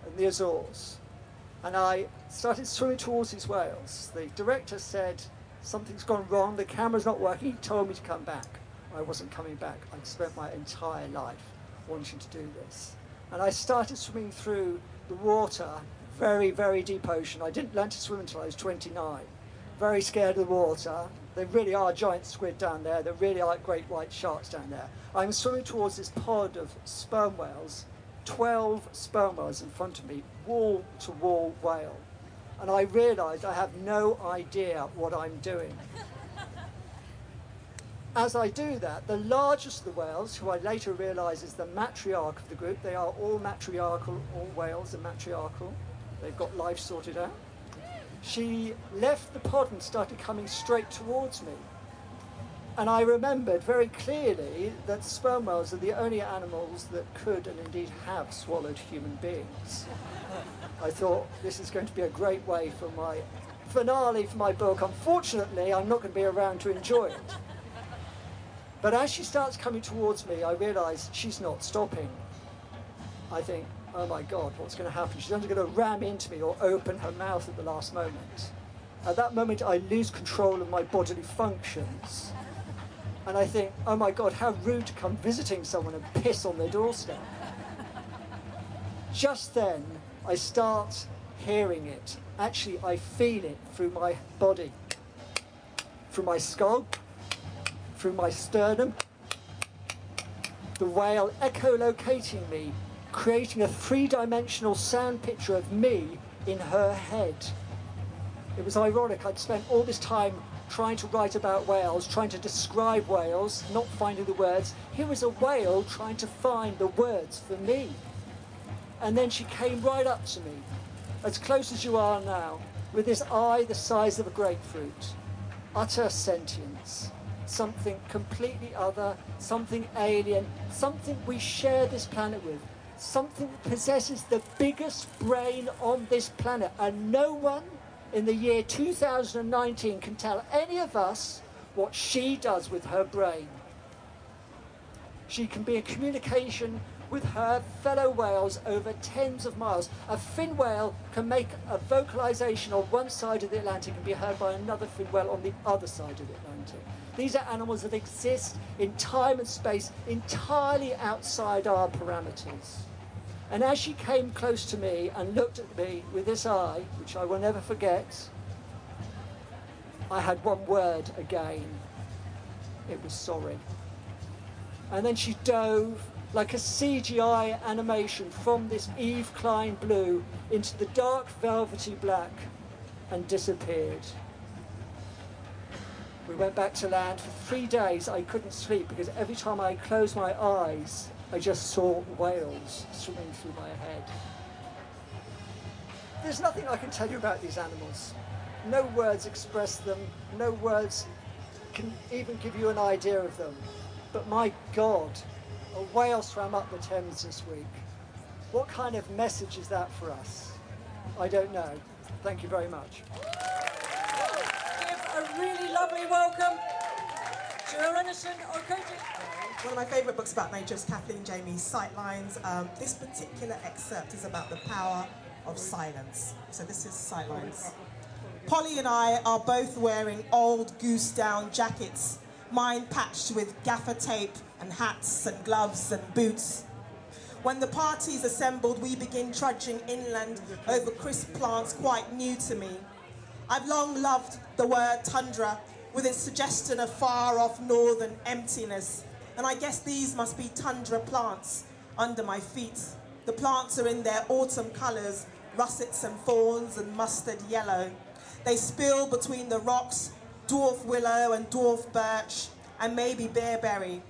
in the Azores. And I started swimming towards these whales. The director said, Something's gone wrong, the camera's not working. He told me to come back. I wasn't coming back. I'd spent my entire life wanting to do this. And I started swimming through the water, very, very deep ocean. I didn't learn to swim until I was 29. Very scared of the water. There really are giant squid down there. There really are great white sharks down there. I'm swimming towards this pod of sperm whales, 12 sperm whales in front of me, wall to wall whale. And I realised I have no idea what I'm doing. As I do that, the largest of the whales, who I later realise is the matriarch of the group, they are all matriarchal, all whales are matriarchal, they've got life sorted out. She left the pod and started coming straight towards me. And I remembered very clearly that sperm whales are the only animals that could and indeed have swallowed human beings. I thought this is going to be a great way for my finale for my book. Unfortunately, I'm not going to be around to enjoy it. But as she starts coming towards me, I realise she's not stopping. I think, oh my God, what's going to happen? She's either going to ram into me or open her mouth at the last moment. At that moment, I lose control of my bodily functions. And I think, oh my God, how rude to come visiting someone and piss on their doorstep. Just then, I start hearing it. Actually, I feel it through my body, through my skull, through my sternum. The whale echolocating me, creating a three dimensional sound picture of me in her head. It was ironic, I'd spent all this time trying to write about whales, trying to describe whales, not finding the words. Here was a whale trying to find the words for me. And then she came right up to me, as close as you are now, with this eye the size of a grapefruit. Utter sentience. Something completely other, something alien, something we share this planet with, something that possesses the biggest brain on this planet, and no one in the year 2019 can tell any of us what she does with her brain. She can be in communication with her fellow whales over tens of miles. A fin whale can make a vocalization on one side of the Atlantic and be heard by another fin whale on the other side of the Atlantic. These are animals that exist in time and space entirely outside our parameters. And as she came close to me and looked at me with this eye, which I will never forget, I had one word again. It was sorry. And then she dove like a CGI animation from this Yves Klein blue into the dark velvety black and disappeared. We went back to land. For three days I couldn't sleep because every time I closed my eyes, I just saw whales swimming through my head. There's nothing I can tell you about these animals. No words express them, no words can even give you an idea of them. But my God, a whale swam up the Thames this week. What kind of message is that for us? I don't know. Thank you very much. A really lovely welcome to Arenison Okoti. One of my favourite books about nature is Kathleen Jamie's Sightlines. Um, this particular excerpt is about the power of silence. So this is Sightlines. Polly and I are both wearing old goose down jackets, mine patched with gaffer tape and hats and gloves and boots. When the party's assembled, we begin trudging inland over crisp plants quite new to me. I've long loved the word tundra with its suggestion of far off northern emptiness. And I guess these must be tundra plants under my feet. The plants are in their autumn colours, russets and fawns and mustard yellow. They spill between the rocks, dwarf willow and dwarf birch, and maybe bearberry.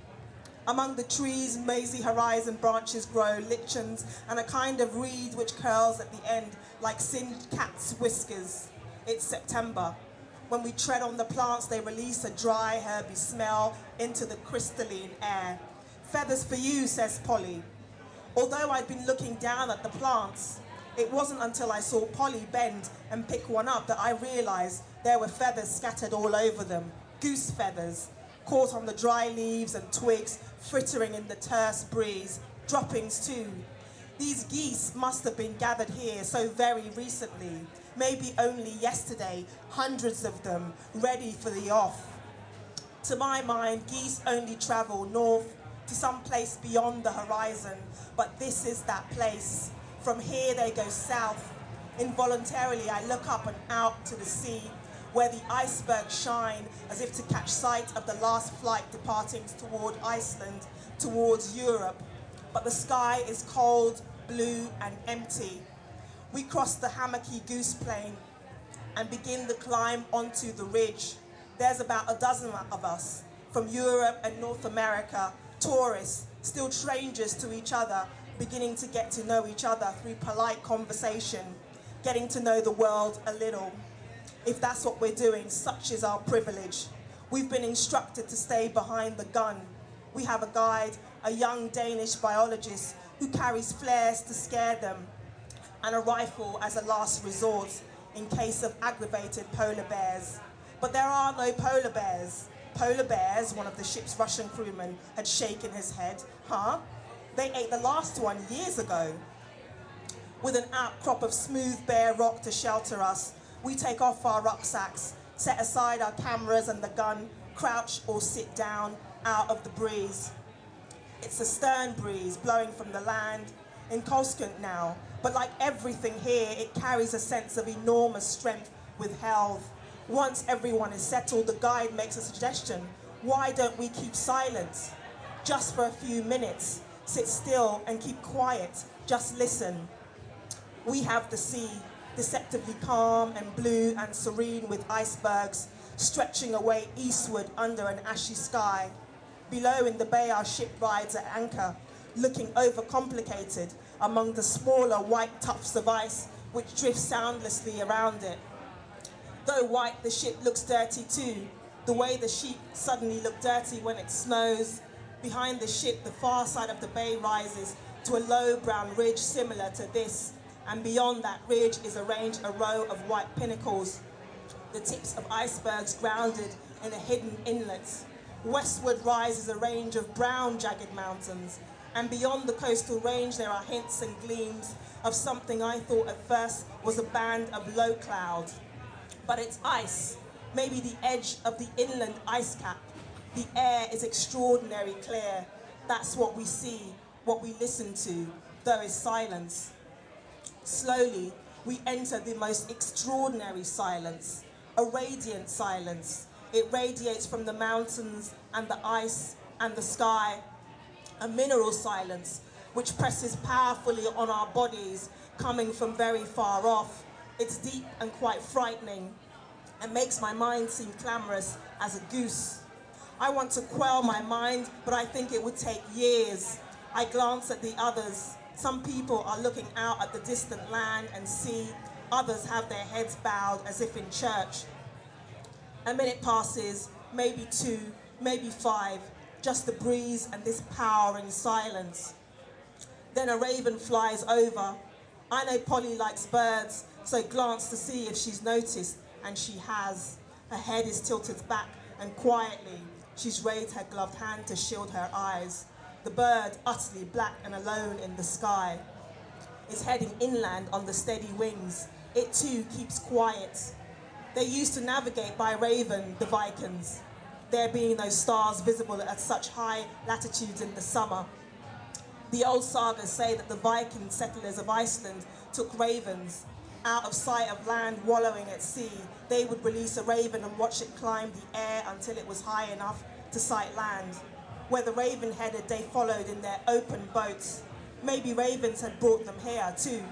Among the trees, mazy horizon branches grow lichens and a kind of reed which curls at the end like singed cat's whiskers. It's September. When we tread on the plants, they release a dry, herby smell into the crystalline air. Feathers for you, says Polly. Although I'd been looking down at the plants, it wasn't until I saw Polly bend and pick one up that I realized there were feathers scattered all over them. Goose feathers, caught on the dry leaves and twigs, frittering in the terse breeze. Droppings too. These geese must have been gathered here so very recently, maybe only yesterday, hundreds of them, ready for the off. To my mind, geese only travel north to some place beyond the horizon, but this is that place. From here they go south. Involuntarily, I look up and out to the sea, where the icebergs shine as if to catch sight of the last flight departing toward Iceland, towards Europe. But the sky is cold, blue, and empty. We cross the hammocky goose plain and begin the climb onto the ridge. There's about a dozen of us from Europe and North America, tourists, still strangers to each other, beginning to get to know each other through polite conversation, getting to know the world a little. If that's what we're doing, such is our privilege. We've been instructed to stay behind the gun. We have a guide, a young Danish biologist who carries flares to scare them, and a rifle as a last resort in case of aggravated polar bears. But there are no polar bears. Polar bears, one of the ship's Russian crewmen had shaken his head. Huh? They ate the last one years ago. With an outcrop of smooth bare rock to shelter us, we take off our rucksacks, set aside our cameras and the gun, crouch or sit down out of the breeze. It's a stern breeze blowing from the land, in inconstant now, but like everything here, it carries a sense of enormous strength with health. Once everyone is settled, the guide makes a suggestion. Why don't we keep silence? Just for a few minutes. Sit still and keep quiet. Just listen. We have the sea, deceptively calm and blue and serene with icebergs stretching away eastward under an ashy sky. Below in the bay, our ship rides at anchor, looking overcomplicated among the smaller white tufts of ice which drift soundlessly around it. Though white, the ship looks dirty too, the way the sheep suddenly look dirty when it snows. Behind the ship, the far side of the bay rises to a low brown ridge similar to this, and beyond that ridge is arranged a row of white pinnacles, the tips of icebergs grounded in a hidden inlet. Westward rises a range of brown jagged mountains, and beyond the coastal range there are hints and gleams of something I thought at first was a band of low cloud. But it's ice, maybe the edge of the inland ice cap. The air is extraordinarily clear. That's what we see, what we listen to. There is silence. Slowly, we enter the most extraordinary silence, a radiant silence. It radiates from the mountains and the ice and the sky, a mineral silence which presses powerfully on our bodies, coming from very far off. It's deep and quite frightening and makes my mind seem clamorous as a goose. I want to quell my mind, but I think it would take years. I glance at the others. Some people are looking out at the distant land and sea. Others have their heads bowed as if in church. A minute passes, maybe two, maybe five, just the breeze and this powering silence. Then a raven flies over. I know Polly likes birds, so glance to see if she's noticed, and she has. Her head is tilted back, and quietly, she's raised her gloved hand to shield her eyes. The bird, utterly black and alone in the sky, is heading inland on the steady wings. It too keeps quiet. They used to navigate by raven, the Vikings, there being no stars visible at such high latitudes in the summer. The old sagas say that the Viking settlers of Iceland took ravens out of sight of land wallowing at sea. They would release a raven and watch it climb the air until it was high enough to sight land. Where the raven headed, they followed in their open boats. Maybe ravens had brought them here too,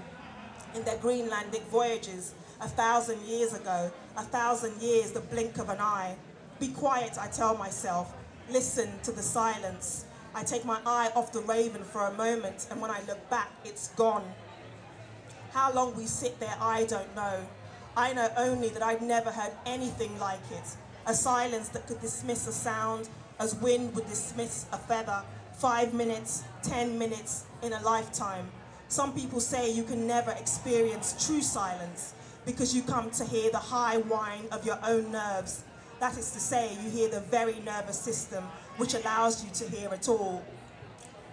in their Greenlandic voyages a thousand years ago, a thousand years, the blink of an eye. Be quiet, I tell myself. Listen to the silence. I take my eye off the raven for a moment, and when I look back, it's gone. How long we sit there, I don't know. I know only that I'd never heard anything like it. A silence that could dismiss a sound as wind would dismiss a feather. Five minutes, ten minutes in a lifetime. Some people say you can never experience true silence because you come to hear the high whine of your own nerves. That is to say, you hear the very nervous system which allows you to hear at all.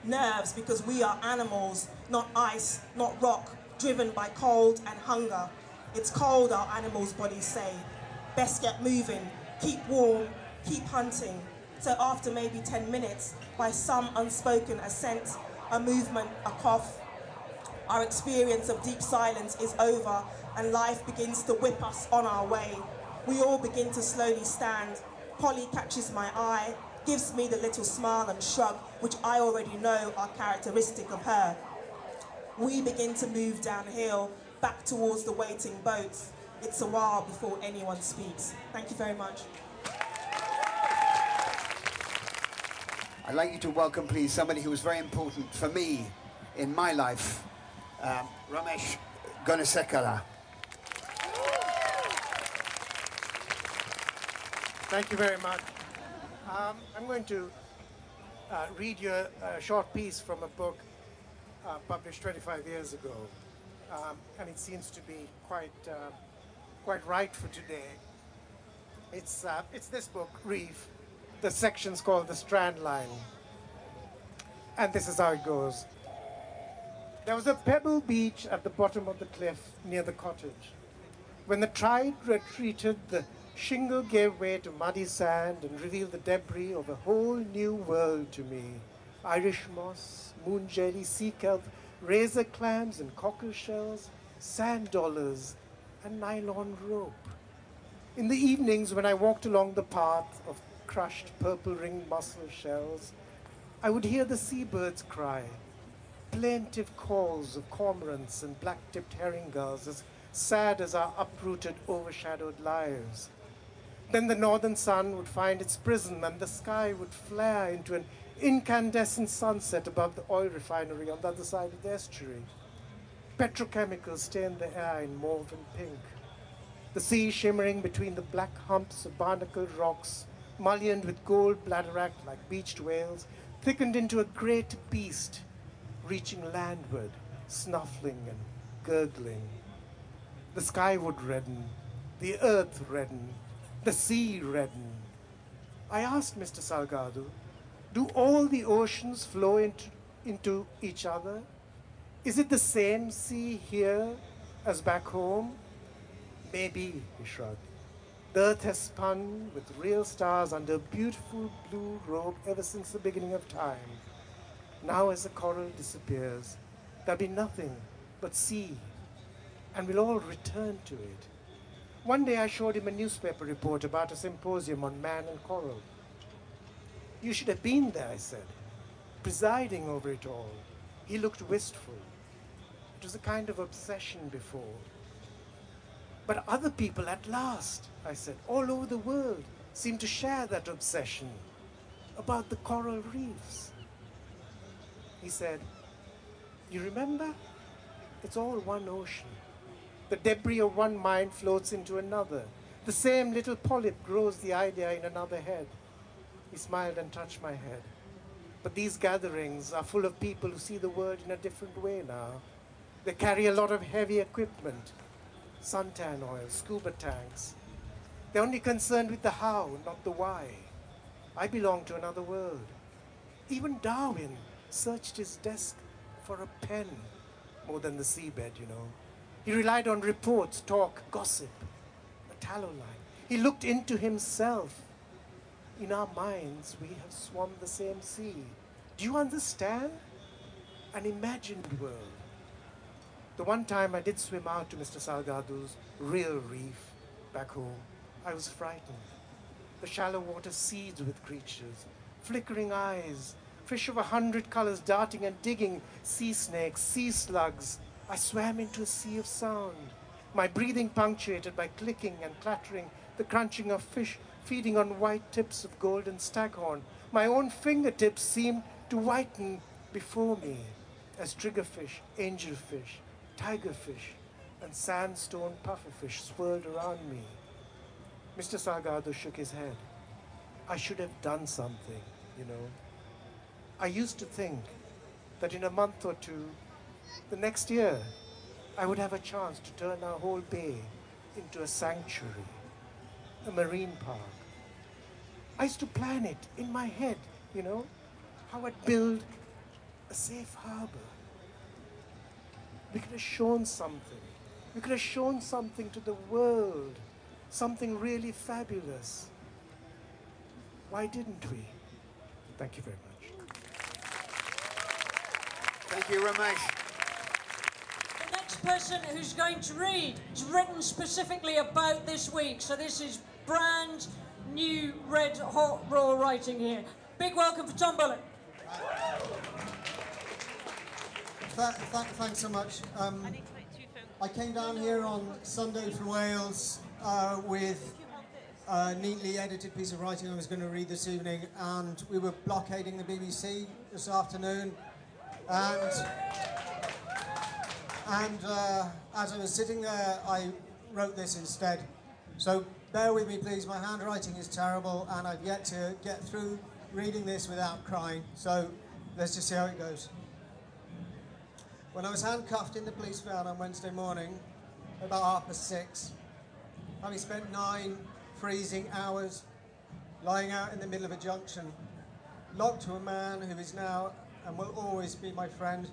Nerves because we are animals, not ice, not rock, driven by cold and hunger. It's cold, our animals' bodies say. Best get moving, keep warm, keep hunting. So after maybe 10 minutes, by some unspoken assent, a movement, a cough, our experience of deep silence is over and life begins to whip us on our way. We all begin to slowly stand. Polly catches my eye, gives me the little smile and shrug, which I already know are characteristic of her. We begin to move downhill, back towards the waiting boats. It's a while before anyone speaks. Thank you very much. I'd like you to welcome, please, somebody who was very important for me in my life, um, Ramesh Gunasekara. Thank you very much. Um, I'm going to uh, read you a, a short piece from a book uh, published 25 years ago, um, and it seems to be quite uh, quite right for today. It's uh, it's this book, Reef. The section's called the Strand Line, and this is how it goes. There was a pebble beach at the bottom of the cliff near the cottage. When the tide retreated, the shingle gave way to muddy sand and revealed the debris of a whole new world to me. Irish moss, moon jelly, sea kelp, razor clams and cockle shells, sand dollars, and nylon rope. In the evenings, when I walked along the path of crushed purple ringed mussel shells, I would hear the seabirds cry, plaintive calls of cormorants and black tipped herring gulls, as sad as our uprooted, overshadowed lives. Then the northern sun would find its prism and the sky would flare into an incandescent sunset above the oil refinery on the other side of the estuary. Petrochemicals stained the air in mauve and pink. The sea shimmering between the black humps of barnacled rocks, mullioned with gold bladderwrack like beached whales, thickened into a great beast, reaching landward, snuffling and gurgling. The sky would redden, the earth redden, the sea reddened. I asked Mr. Salgado, do all the oceans flow into, into each other? Is it the same sea here as back home? Maybe, he shrugged. The earth has spun with real stars under a beautiful blue robe ever since the beginning of time. Now, as the coral disappears, there'll be nothing but sea, and we'll all return to it. One day I showed him a newspaper report about a symposium on man and coral. You should have been there, I said, presiding over it all. He looked wistful. It was a kind of obsession before. But other people at last, I said, all over the world, seem to share that obsession about the coral reefs. He said, You remember? It's all one ocean. The debris of one mind floats into another. The same little polyp grows the idea in another head. He smiled and touched my head. But these gatherings are full of people who see the world in a different way now. They carry a lot of heavy equipment suntan oil, scuba tanks. They're only concerned with the how, not the why. I belong to another world. Even Darwin searched his desk for a pen more than the seabed, you know. He relied on reports, talk, gossip, a tallow line. He looked into himself. In our minds, we have swum the same sea. Do you understand? An imagined world. The one time I did swim out to Mr. Salgado's real reef back home, I was frightened. The shallow water seethed with creatures, flickering eyes, fish of a hundred colors darting and digging, sea snakes, sea slugs. I swam into a sea of sound, my breathing punctuated by clicking and clattering, the crunching of fish feeding on white tips of golden staghorn. My own fingertips seemed to whiten before me as triggerfish, angelfish, tigerfish, and sandstone pufferfish swirled around me. Mr. Salgado shook his head. I should have done something, you know. I used to think that in a month or two, the next year, I would have a chance to turn our whole bay into a sanctuary, a marine park. I used to plan it in my head, you know, how I'd build a safe harbor. We could have shown something. We could have shown something to the world, something really fabulous. Why didn't we? Thank you very much. Thank you, Romesh. The person who's going to read is written specifically about this week. So this is brand new, red hot raw writing here. Big welcome for Tom Bullough. Th- th- thanks so much. Um, I came down here on Sunday for Wales uh, with a neatly edited piece of writing I was going to read this evening, and we were blockading the BBC this afternoon. And, and uh, as I was sitting there, I wrote this instead. So bear with me, please. My handwriting is terrible, and I've yet to get through reading this without crying. So let's just see how it goes. When I was handcuffed in the police van on Wednesday morning, about half past six, having spent nine freezing hours lying out in the middle of a junction, locked to a man who is now and will always be my friend,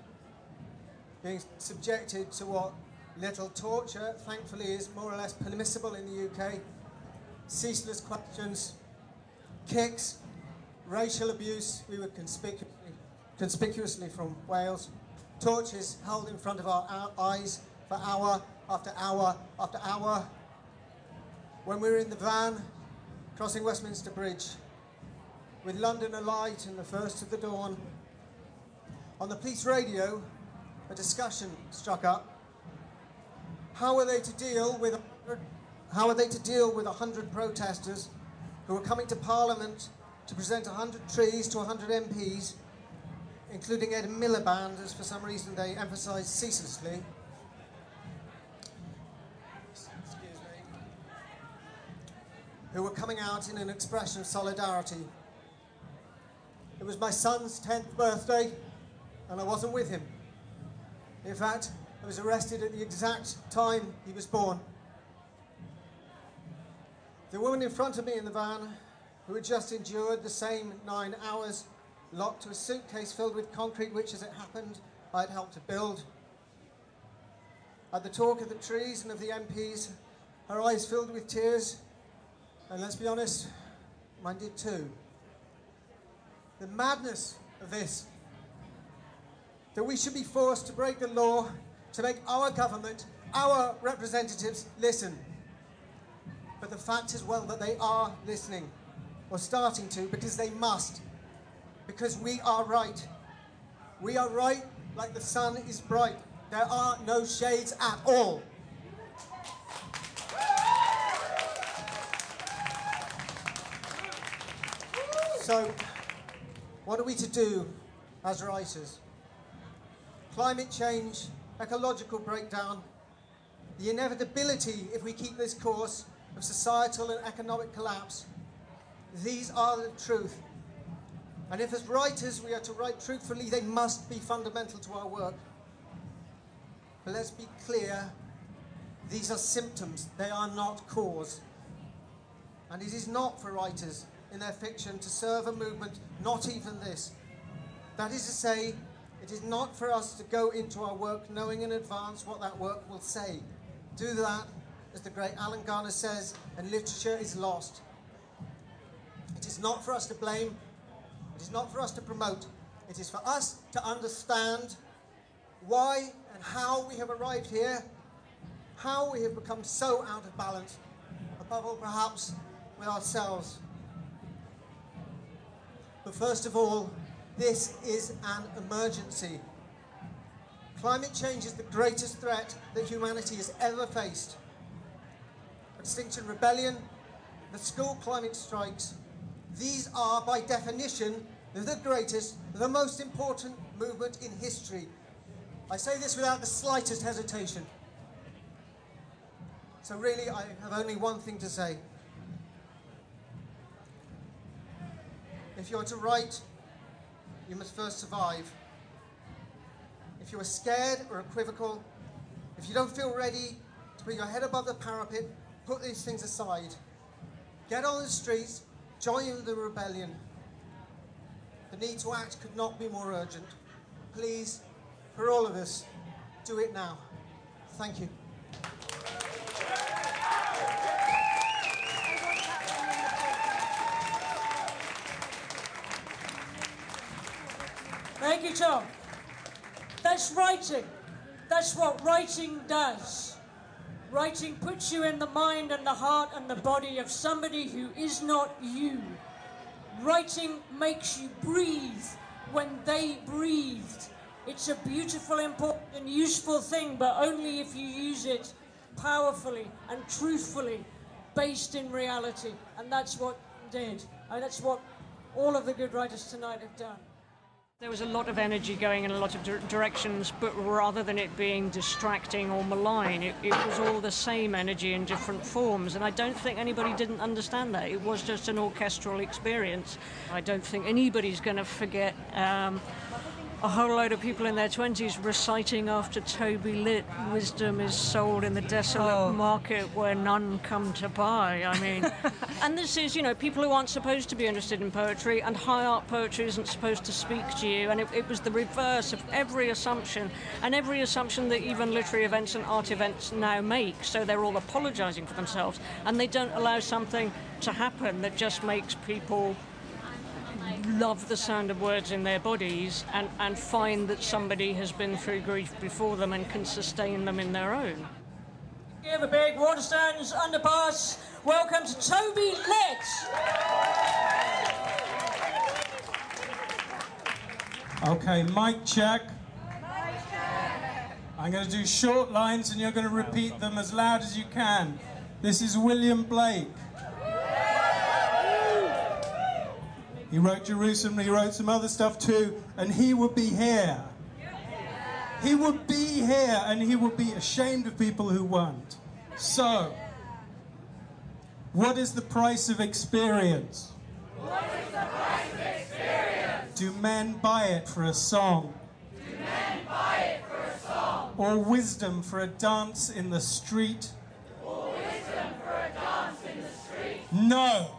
being subjected to what little torture, thankfully, is more or less permissible in the UK, ceaseless questions, kicks, racial abuse, we were conspicuously, conspicuously from Wales, torches held in front of our eyes for hour after hour after hour. When we were in the van crossing Westminster Bridge, with London alight and the first of the dawn, on the police radio, a discussion struck up. How are they to deal with how are they to deal with a hundred protesters who are coming to Parliament to present a hundred trees to a hundred MPs including Ed Miliband, as for some reason they emphasise ceaselessly. Who were coming out in an expression of solidarity. It was my son's 10th birthday, and I wasn't with him. In fact, I was arrested at the exact time he was born. The woman in front of me in the van, who had just endured the same nine hours, locked to a suitcase filled with concrete, which, as it happened, I had helped to build. At the talk of the trees and of the MPs, her eyes filled with tears, and let's be honest, mine did too. The madness of this that we should be forced to break the law to make our government, our representatives, listen. But the fact is, well, that they are listening, or starting to, because they must because we are right. We are right like the sun is bright. There are no shades at all. So, what are we to do as writers? Climate change, ecological breakdown, the inevitability, if we keep this course, of societal and economic collapse. These are the truth. And if, as writers, we are to write truthfully, they must be fundamental to our work. But let's be clear these are symptoms, they are not cause. And it is not for writers in their fiction to serve a movement, not even this. That is to say, it is not for us to go into our work knowing in advance what that work will say. Do that, as the great Alan Garner says, and literature is lost. It is not for us to blame, it is not for us to promote. It is for us to understand why and how we have arrived here, how we have become so out of balance, above all, perhaps, with ourselves. But first of all, this is an emergency. Climate change is the greatest threat that humanity has ever faced. Extinction Rebellion, the school climate strikes, these are, by definition, the greatest, the most important movement in history. I say this without the slightest hesitation. So really, I have only one thing to say. If you are to write, you must first survive. If you are scared or equivocal, if you don't feel ready to put your head above the parapet, put these things aside. Get on the streets, join the rebellion. The need to act could not be more urgent. Please, for all of us, do it now. Thank you. Thank you, Tom. That's writing. That's what writing does. Writing puts you in the mind and the heart and the body of somebody who is not you. Writing makes you breathe when they breathed. It's a beautiful, important, and useful thing, but only if you use it powerfully and truthfully, based in reality. And that's what did. And that's what all of the good writers tonight have done. There was a lot of energy going in a lot of dir- directions, but rather than it being distracting or malign, it, it was all the same energy in different forms. And I don't think anybody didn't understand that. It was just an orchestral experience. I don't think anybody's going to forget um, a whole load of people in their 20s reciting after Toby Litt, wisdom is sold in the desolate oh. market where none come to buy. I mean, and this is, you know, people who aren't supposed to be interested in poetry, and high art poetry isn't supposed to speak to you. And it, it was the reverse of every assumption, and every assumption that even literary events and art events now make. So they're all apologizing for themselves, and they don't allow something to happen that just makes people love the sound of words in their bodies and, and find that somebody has been through grief before them and can sustain them in their own. Give a big Waterstones underpass. Welcome to Toby Litt. Okay, mic check. I'm going to do short lines and you're going to repeat them as loud as you can. This is William Blake. He wrote Jerusalem, he wrote some other stuff too, and he would be here. He would be here and he would be ashamed of people who weren't. So, what is the price of experience? What is the price of experience? Do men buy it for a song? Do men buy it for a song? Or wisdom for a dance in the street? Or wisdom for a dance in the street? No!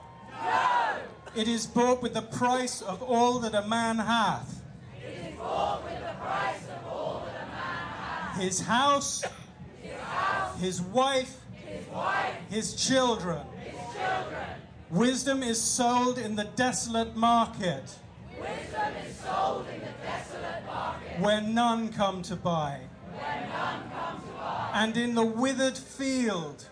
No! It is bought with the price of all that a man hath. It is bought with the price of all that a man hath. His house, His house, his wife, his wife, his children. his children. Wisdom is sold in the desolate market, Wisdom is sold in the desolate market. where none come to buy. Where none come to buy. And in the withered field,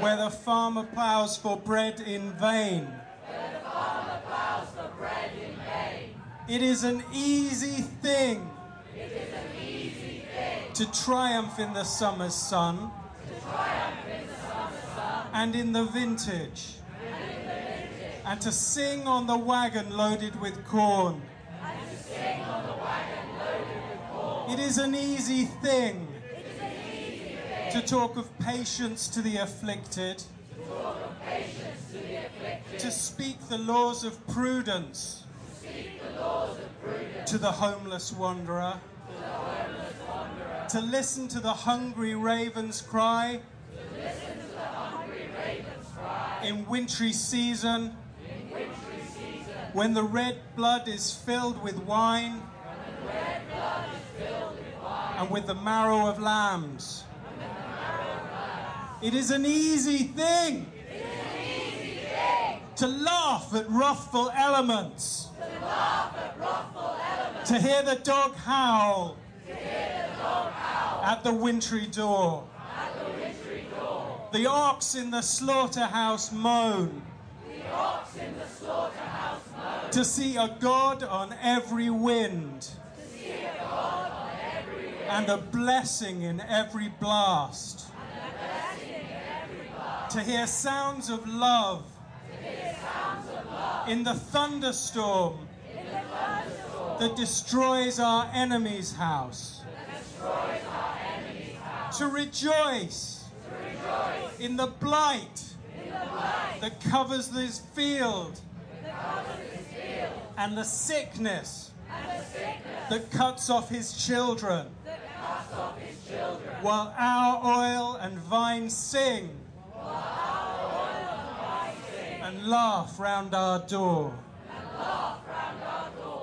where the farmer ploughs for bread in vain. Where the farmer ploughs for bread in vain. It is an easy thing It is an easy thing to triumph in the summer's sun to triumph in the summer sun and in the vintage, and in the vintage. and to sing on the wagon loaded with corn. And to sing on the wagon loaded with corn. It is an easy thing It is an easy thing to talk of patience to the afflicted, to talk of patience to the afflicted. to speak the laws of prudence to the laws of prudence to the homeless wanderer, to the homeless wanderer. to listen to the hungry ravens cry To listen to the hungry ravens cry. in wintry season In wintry season. when the red blood is filled with wine When the red blood is filled with wine. and with the marrow of lambs. And with the marrow of lambs. It is an easy thing. An easy thing. To laugh at wrathful elements, to laugh at wrathful elements. to hear the dog howl. To hear the dog howl. At the wintry door, at the wintry door. the ox in the slaughterhouse moan, The ox in the slaughterhouse moan. to see a God on every wind, To see a God on every wind. and a blessing in every blast, And a blessing in every blast. To hear sounds of love sounds of love. in the thunderstorm In the that destroys our enemy's house, our enemy's house. to rejoice To in the blight that covers this field and the sickness that cuts off his children while our oil and vine sing and laugh round our door.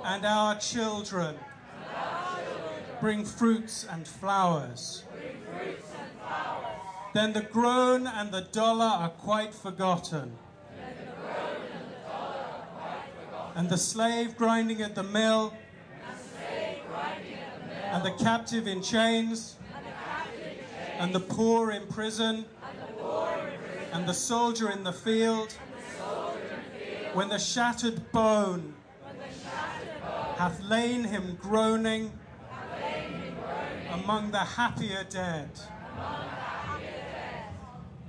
And our children. Bring fruits and flowers. Then the groan and the dollar are quite forgotten. And the slave grinding at the mill, and the captive in chains, and the poor in prison, and the soldier in the field, when the shattered bone hath lain him groaning among the happier dead.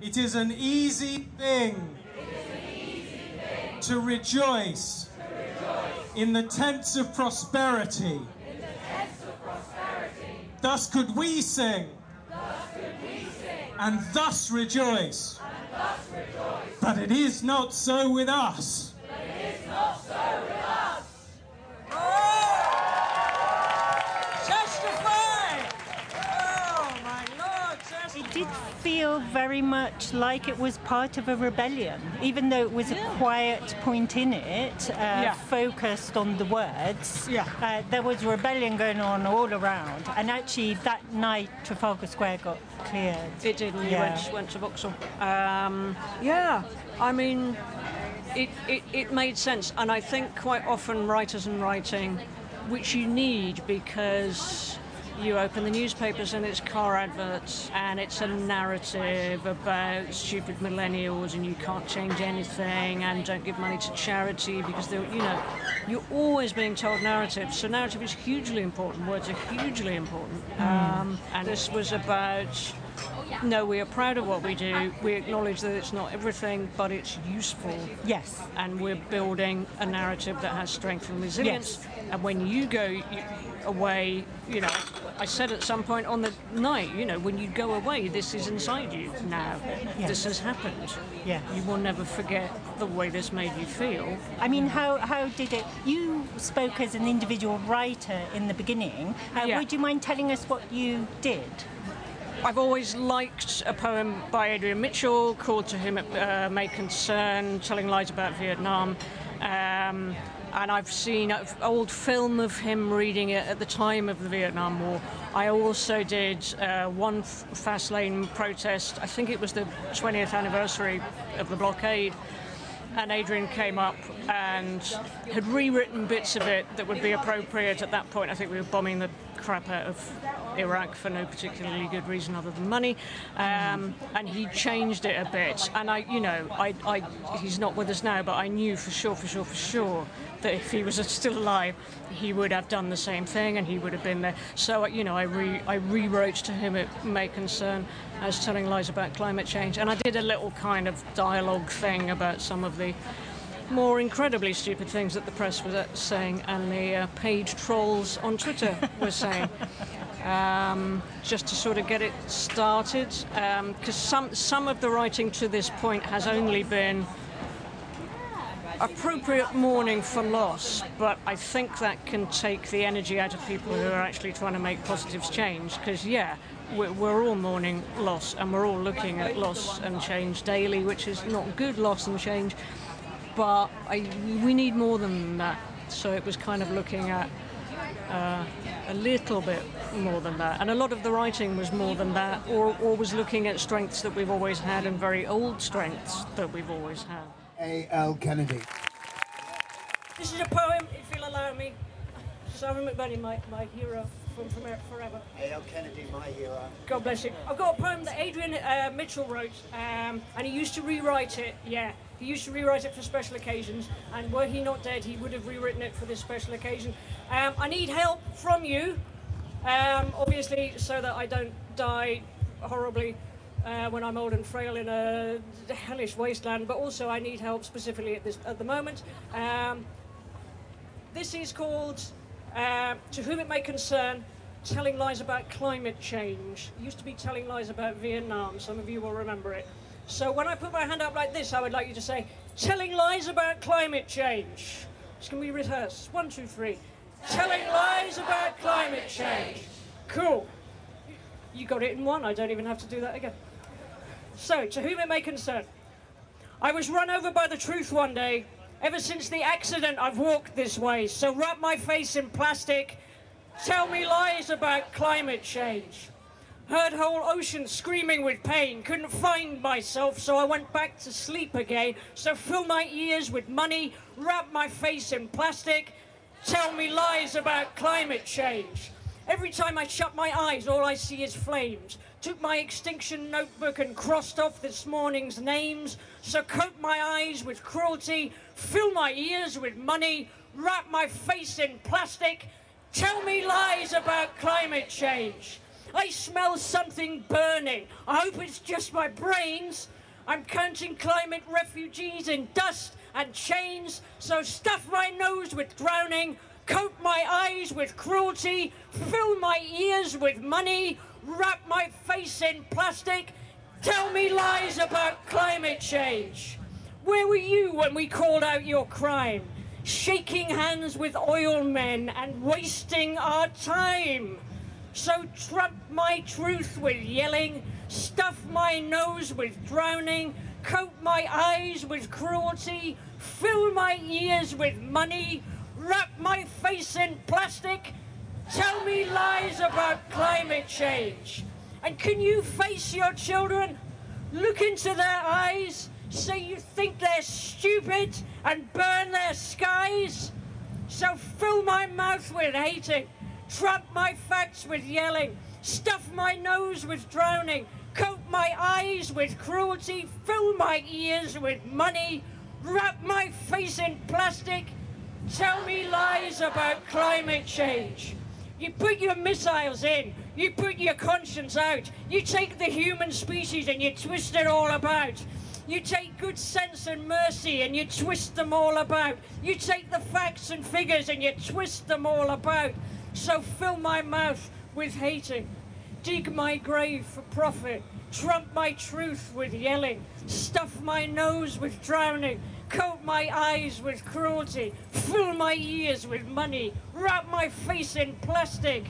It is an easy thing to rejoice in the tents of prosperity. Thus could we sing and thus rejoice. But it is not so with us. It feel very much like it was part of a rebellion, even though it was a quiet point in it, uh, Yeah. focused on the words. Yeah. Uh, there was rebellion going on all around, and actually that night Trafalgar Square got cleared. It did, and you Yeah. went, went to Vauxhall. Um, yeah, I mean, it, it, it made sense. And I think quite often writers and writing, which you need because you open the newspapers and it's car adverts and it's a narrative about stupid millennials and you can't change anything and don't give money to charity because they're, you know, you're always being told narratives. So narrative is hugely important. Words are hugely important. Um, and this was about no, we are proud of what we do. We acknowledge that it's not everything, but it's useful. Yes. And we're building a narrative that has strength and resilience. Yes. And when you go you, away, you know, I said at some point on the night, you know, when you go away, this is inside you now. Yes. This has happened. Yes. You will never forget the way this made you feel. I mean, how, how did it? You spoke as an individual writer in the beginning. Uh, Yeah. Would you mind telling us what you did? I've always liked a poem by Adrian Mitchell called To Whom It uh, May Concern, telling lies about Vietnam. Um, and I've seen an old film of him reading it at the time of the Vietnam War. I also did uh, one Faslane protest, I think it was the 20th anniversary of the blockade. And Adrian came up and had rewritten bits of it that would be appropriate at that point. I think we were bombing the crap out of Iraq for no particularly good reason other than money. Um, and he changed it a bit. And I, you know, I, I, he's not with us now, but I knew for sure, for sure, for sure that if he was still alive, he would have done the same thing and he would have been there. So, you know, I, re, I rewrote to him it may concern as telling lies about climate change. And I did a little kind of dialogue thing about some of the more incredibly stupid things that the press was saying and the uh, paid trolls on Twitter were saying. Um, just to sort of get it started, because some some of the writing to this point has only been appropriate mourning for loss, but I think that can take the energy out of people who are actually trying to make positives change. Because yeah, we're, we're all mourning loss, and we're all looking at loss and change daily, which is not good loss and change. But I, we need more than that. So it was kind of looking at uh, a little bit more than that. And a lot of the writing was more than that, or, or was looking at strengths that we've always had and very old strengths that we've always had. A.L. Kennedy. This is a poem, if you'll allow me. Simon McBurney, my, my hero from, from forever. A.L. Kennedy, my hero. God bless you. I've got a poem that Adrian uh, Mitchell wrote, um, and he used to rewrite it. Yeah, he used to rewrite it for special occasions, and were he not dead, he would have rewritten it for this special occasion. Um, I need help from you, um, obviously, so that I don't die horribly uh, when I'm old and frail in a hellish wasteland. But also, I need help specifically at this at the moment. Um, this is called uh, "To Whom It May Concern." telling lies about climate change. It used to be telling lies about Vietnam. Some of you will remember it. So when I put my hand up like this, I would like you to say, telling lies about climate change. It's going to be rehearsed. One, two, three. Telling lies about climate change. Cool. You got it in one. I don't even have to do that again. So, to whom it may concern, I was run over by the truth one day. Ever since the accident, I've walked this way. So wrap my face in plastic. Tell me lies about climate change. Heard whole ocean screaming with pain. Couldn't find myself, so I went back to sleep again. So fill my ears with money. Wrap my face in plastic. Tell me lies about climate change. Every time I shut my eyes, all I see is flames. Took my extinction notebook and crossed off this morning's names. So coat my eyes with cruelty, fill my ears with money, wrap my face in plastic, tell me lies about climate change. I smell something burning. I hope it's just my brains. I'm counting climate refugees in dust and chains, so stuff my nose with drowning, coat my eyes with cruelty, fill my ears with money, wrap my face in plastic, tell me lies about climate change. Where were you when we called out your crime? Shaking hands with oil men and wasting our time. So trump my truth with yelling, stuff my nose with drowning, coat my eyes with cruelty, fill my ears with money, wrap my face in plastic, tell me lies about climate change. And can you face your children, look into their eyes, say you think they're stupid, and burn their skies? So fill my mouth with hating, trap my facts with yelling, stuff my nose with drowning, coat my eyes with cruelty, fill my ears with money, wrap my face in plastic, tell me lies about climate change. You put your missiles in, you put your conscience out, you take the human species and you twist it all about. You take good sense and mercy and you twist them all about. You take the facts and figures and you twist them all about. So fill my mouth with hating, dig my grave for profit, trump my truth with yelling, stuff my nose with drowning, coat my eyes with cruelty, fill my ears with money, wrap my face in plastic.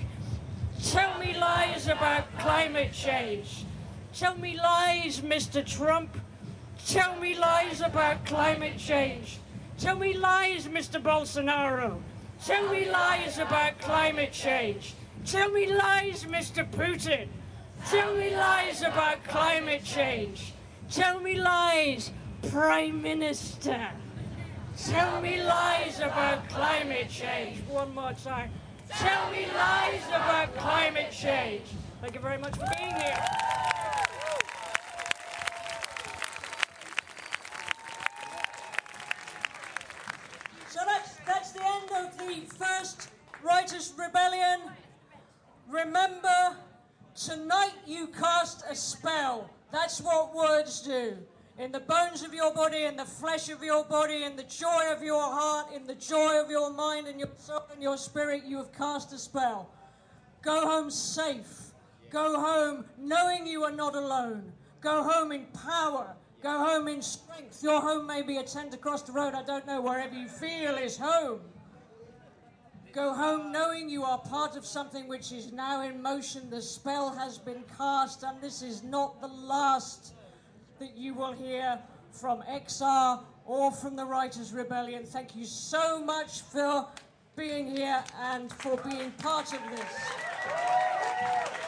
Tell me lies about climate change. Tell me lies, Mr. Trump. Tell me lies about climate change. Tell me lies, Mr. Bolsonaro. Tell me lies about climate change. Tell me lies, Mr. Putin. Tell me lies about climate change. Tell me lies, Prime Minister. Tell me lies about climate change. One more time. Tell me lies about climate change. Thank you very much for being here. So that's, that's the end of the first Writers' Rebellion. Remember, tonight you cast a spell. That's what words do. In the bones of your body, in the flesh of your body, in the joy of your heart, in the joy of your mind and your soul and your spirit, you have cast a spell. Go home safe. Go home knowing you are not alone. Go home in power. Go home in strength. Your home may be a tent across the road, I don't know, wherever you feel is home. Go home knowing you are part of something which is now in motion. The spell has been cast, and this is not the last that you will hear from XR or from the Writers' Rebellion. Thank you so much for being here and for being part of this.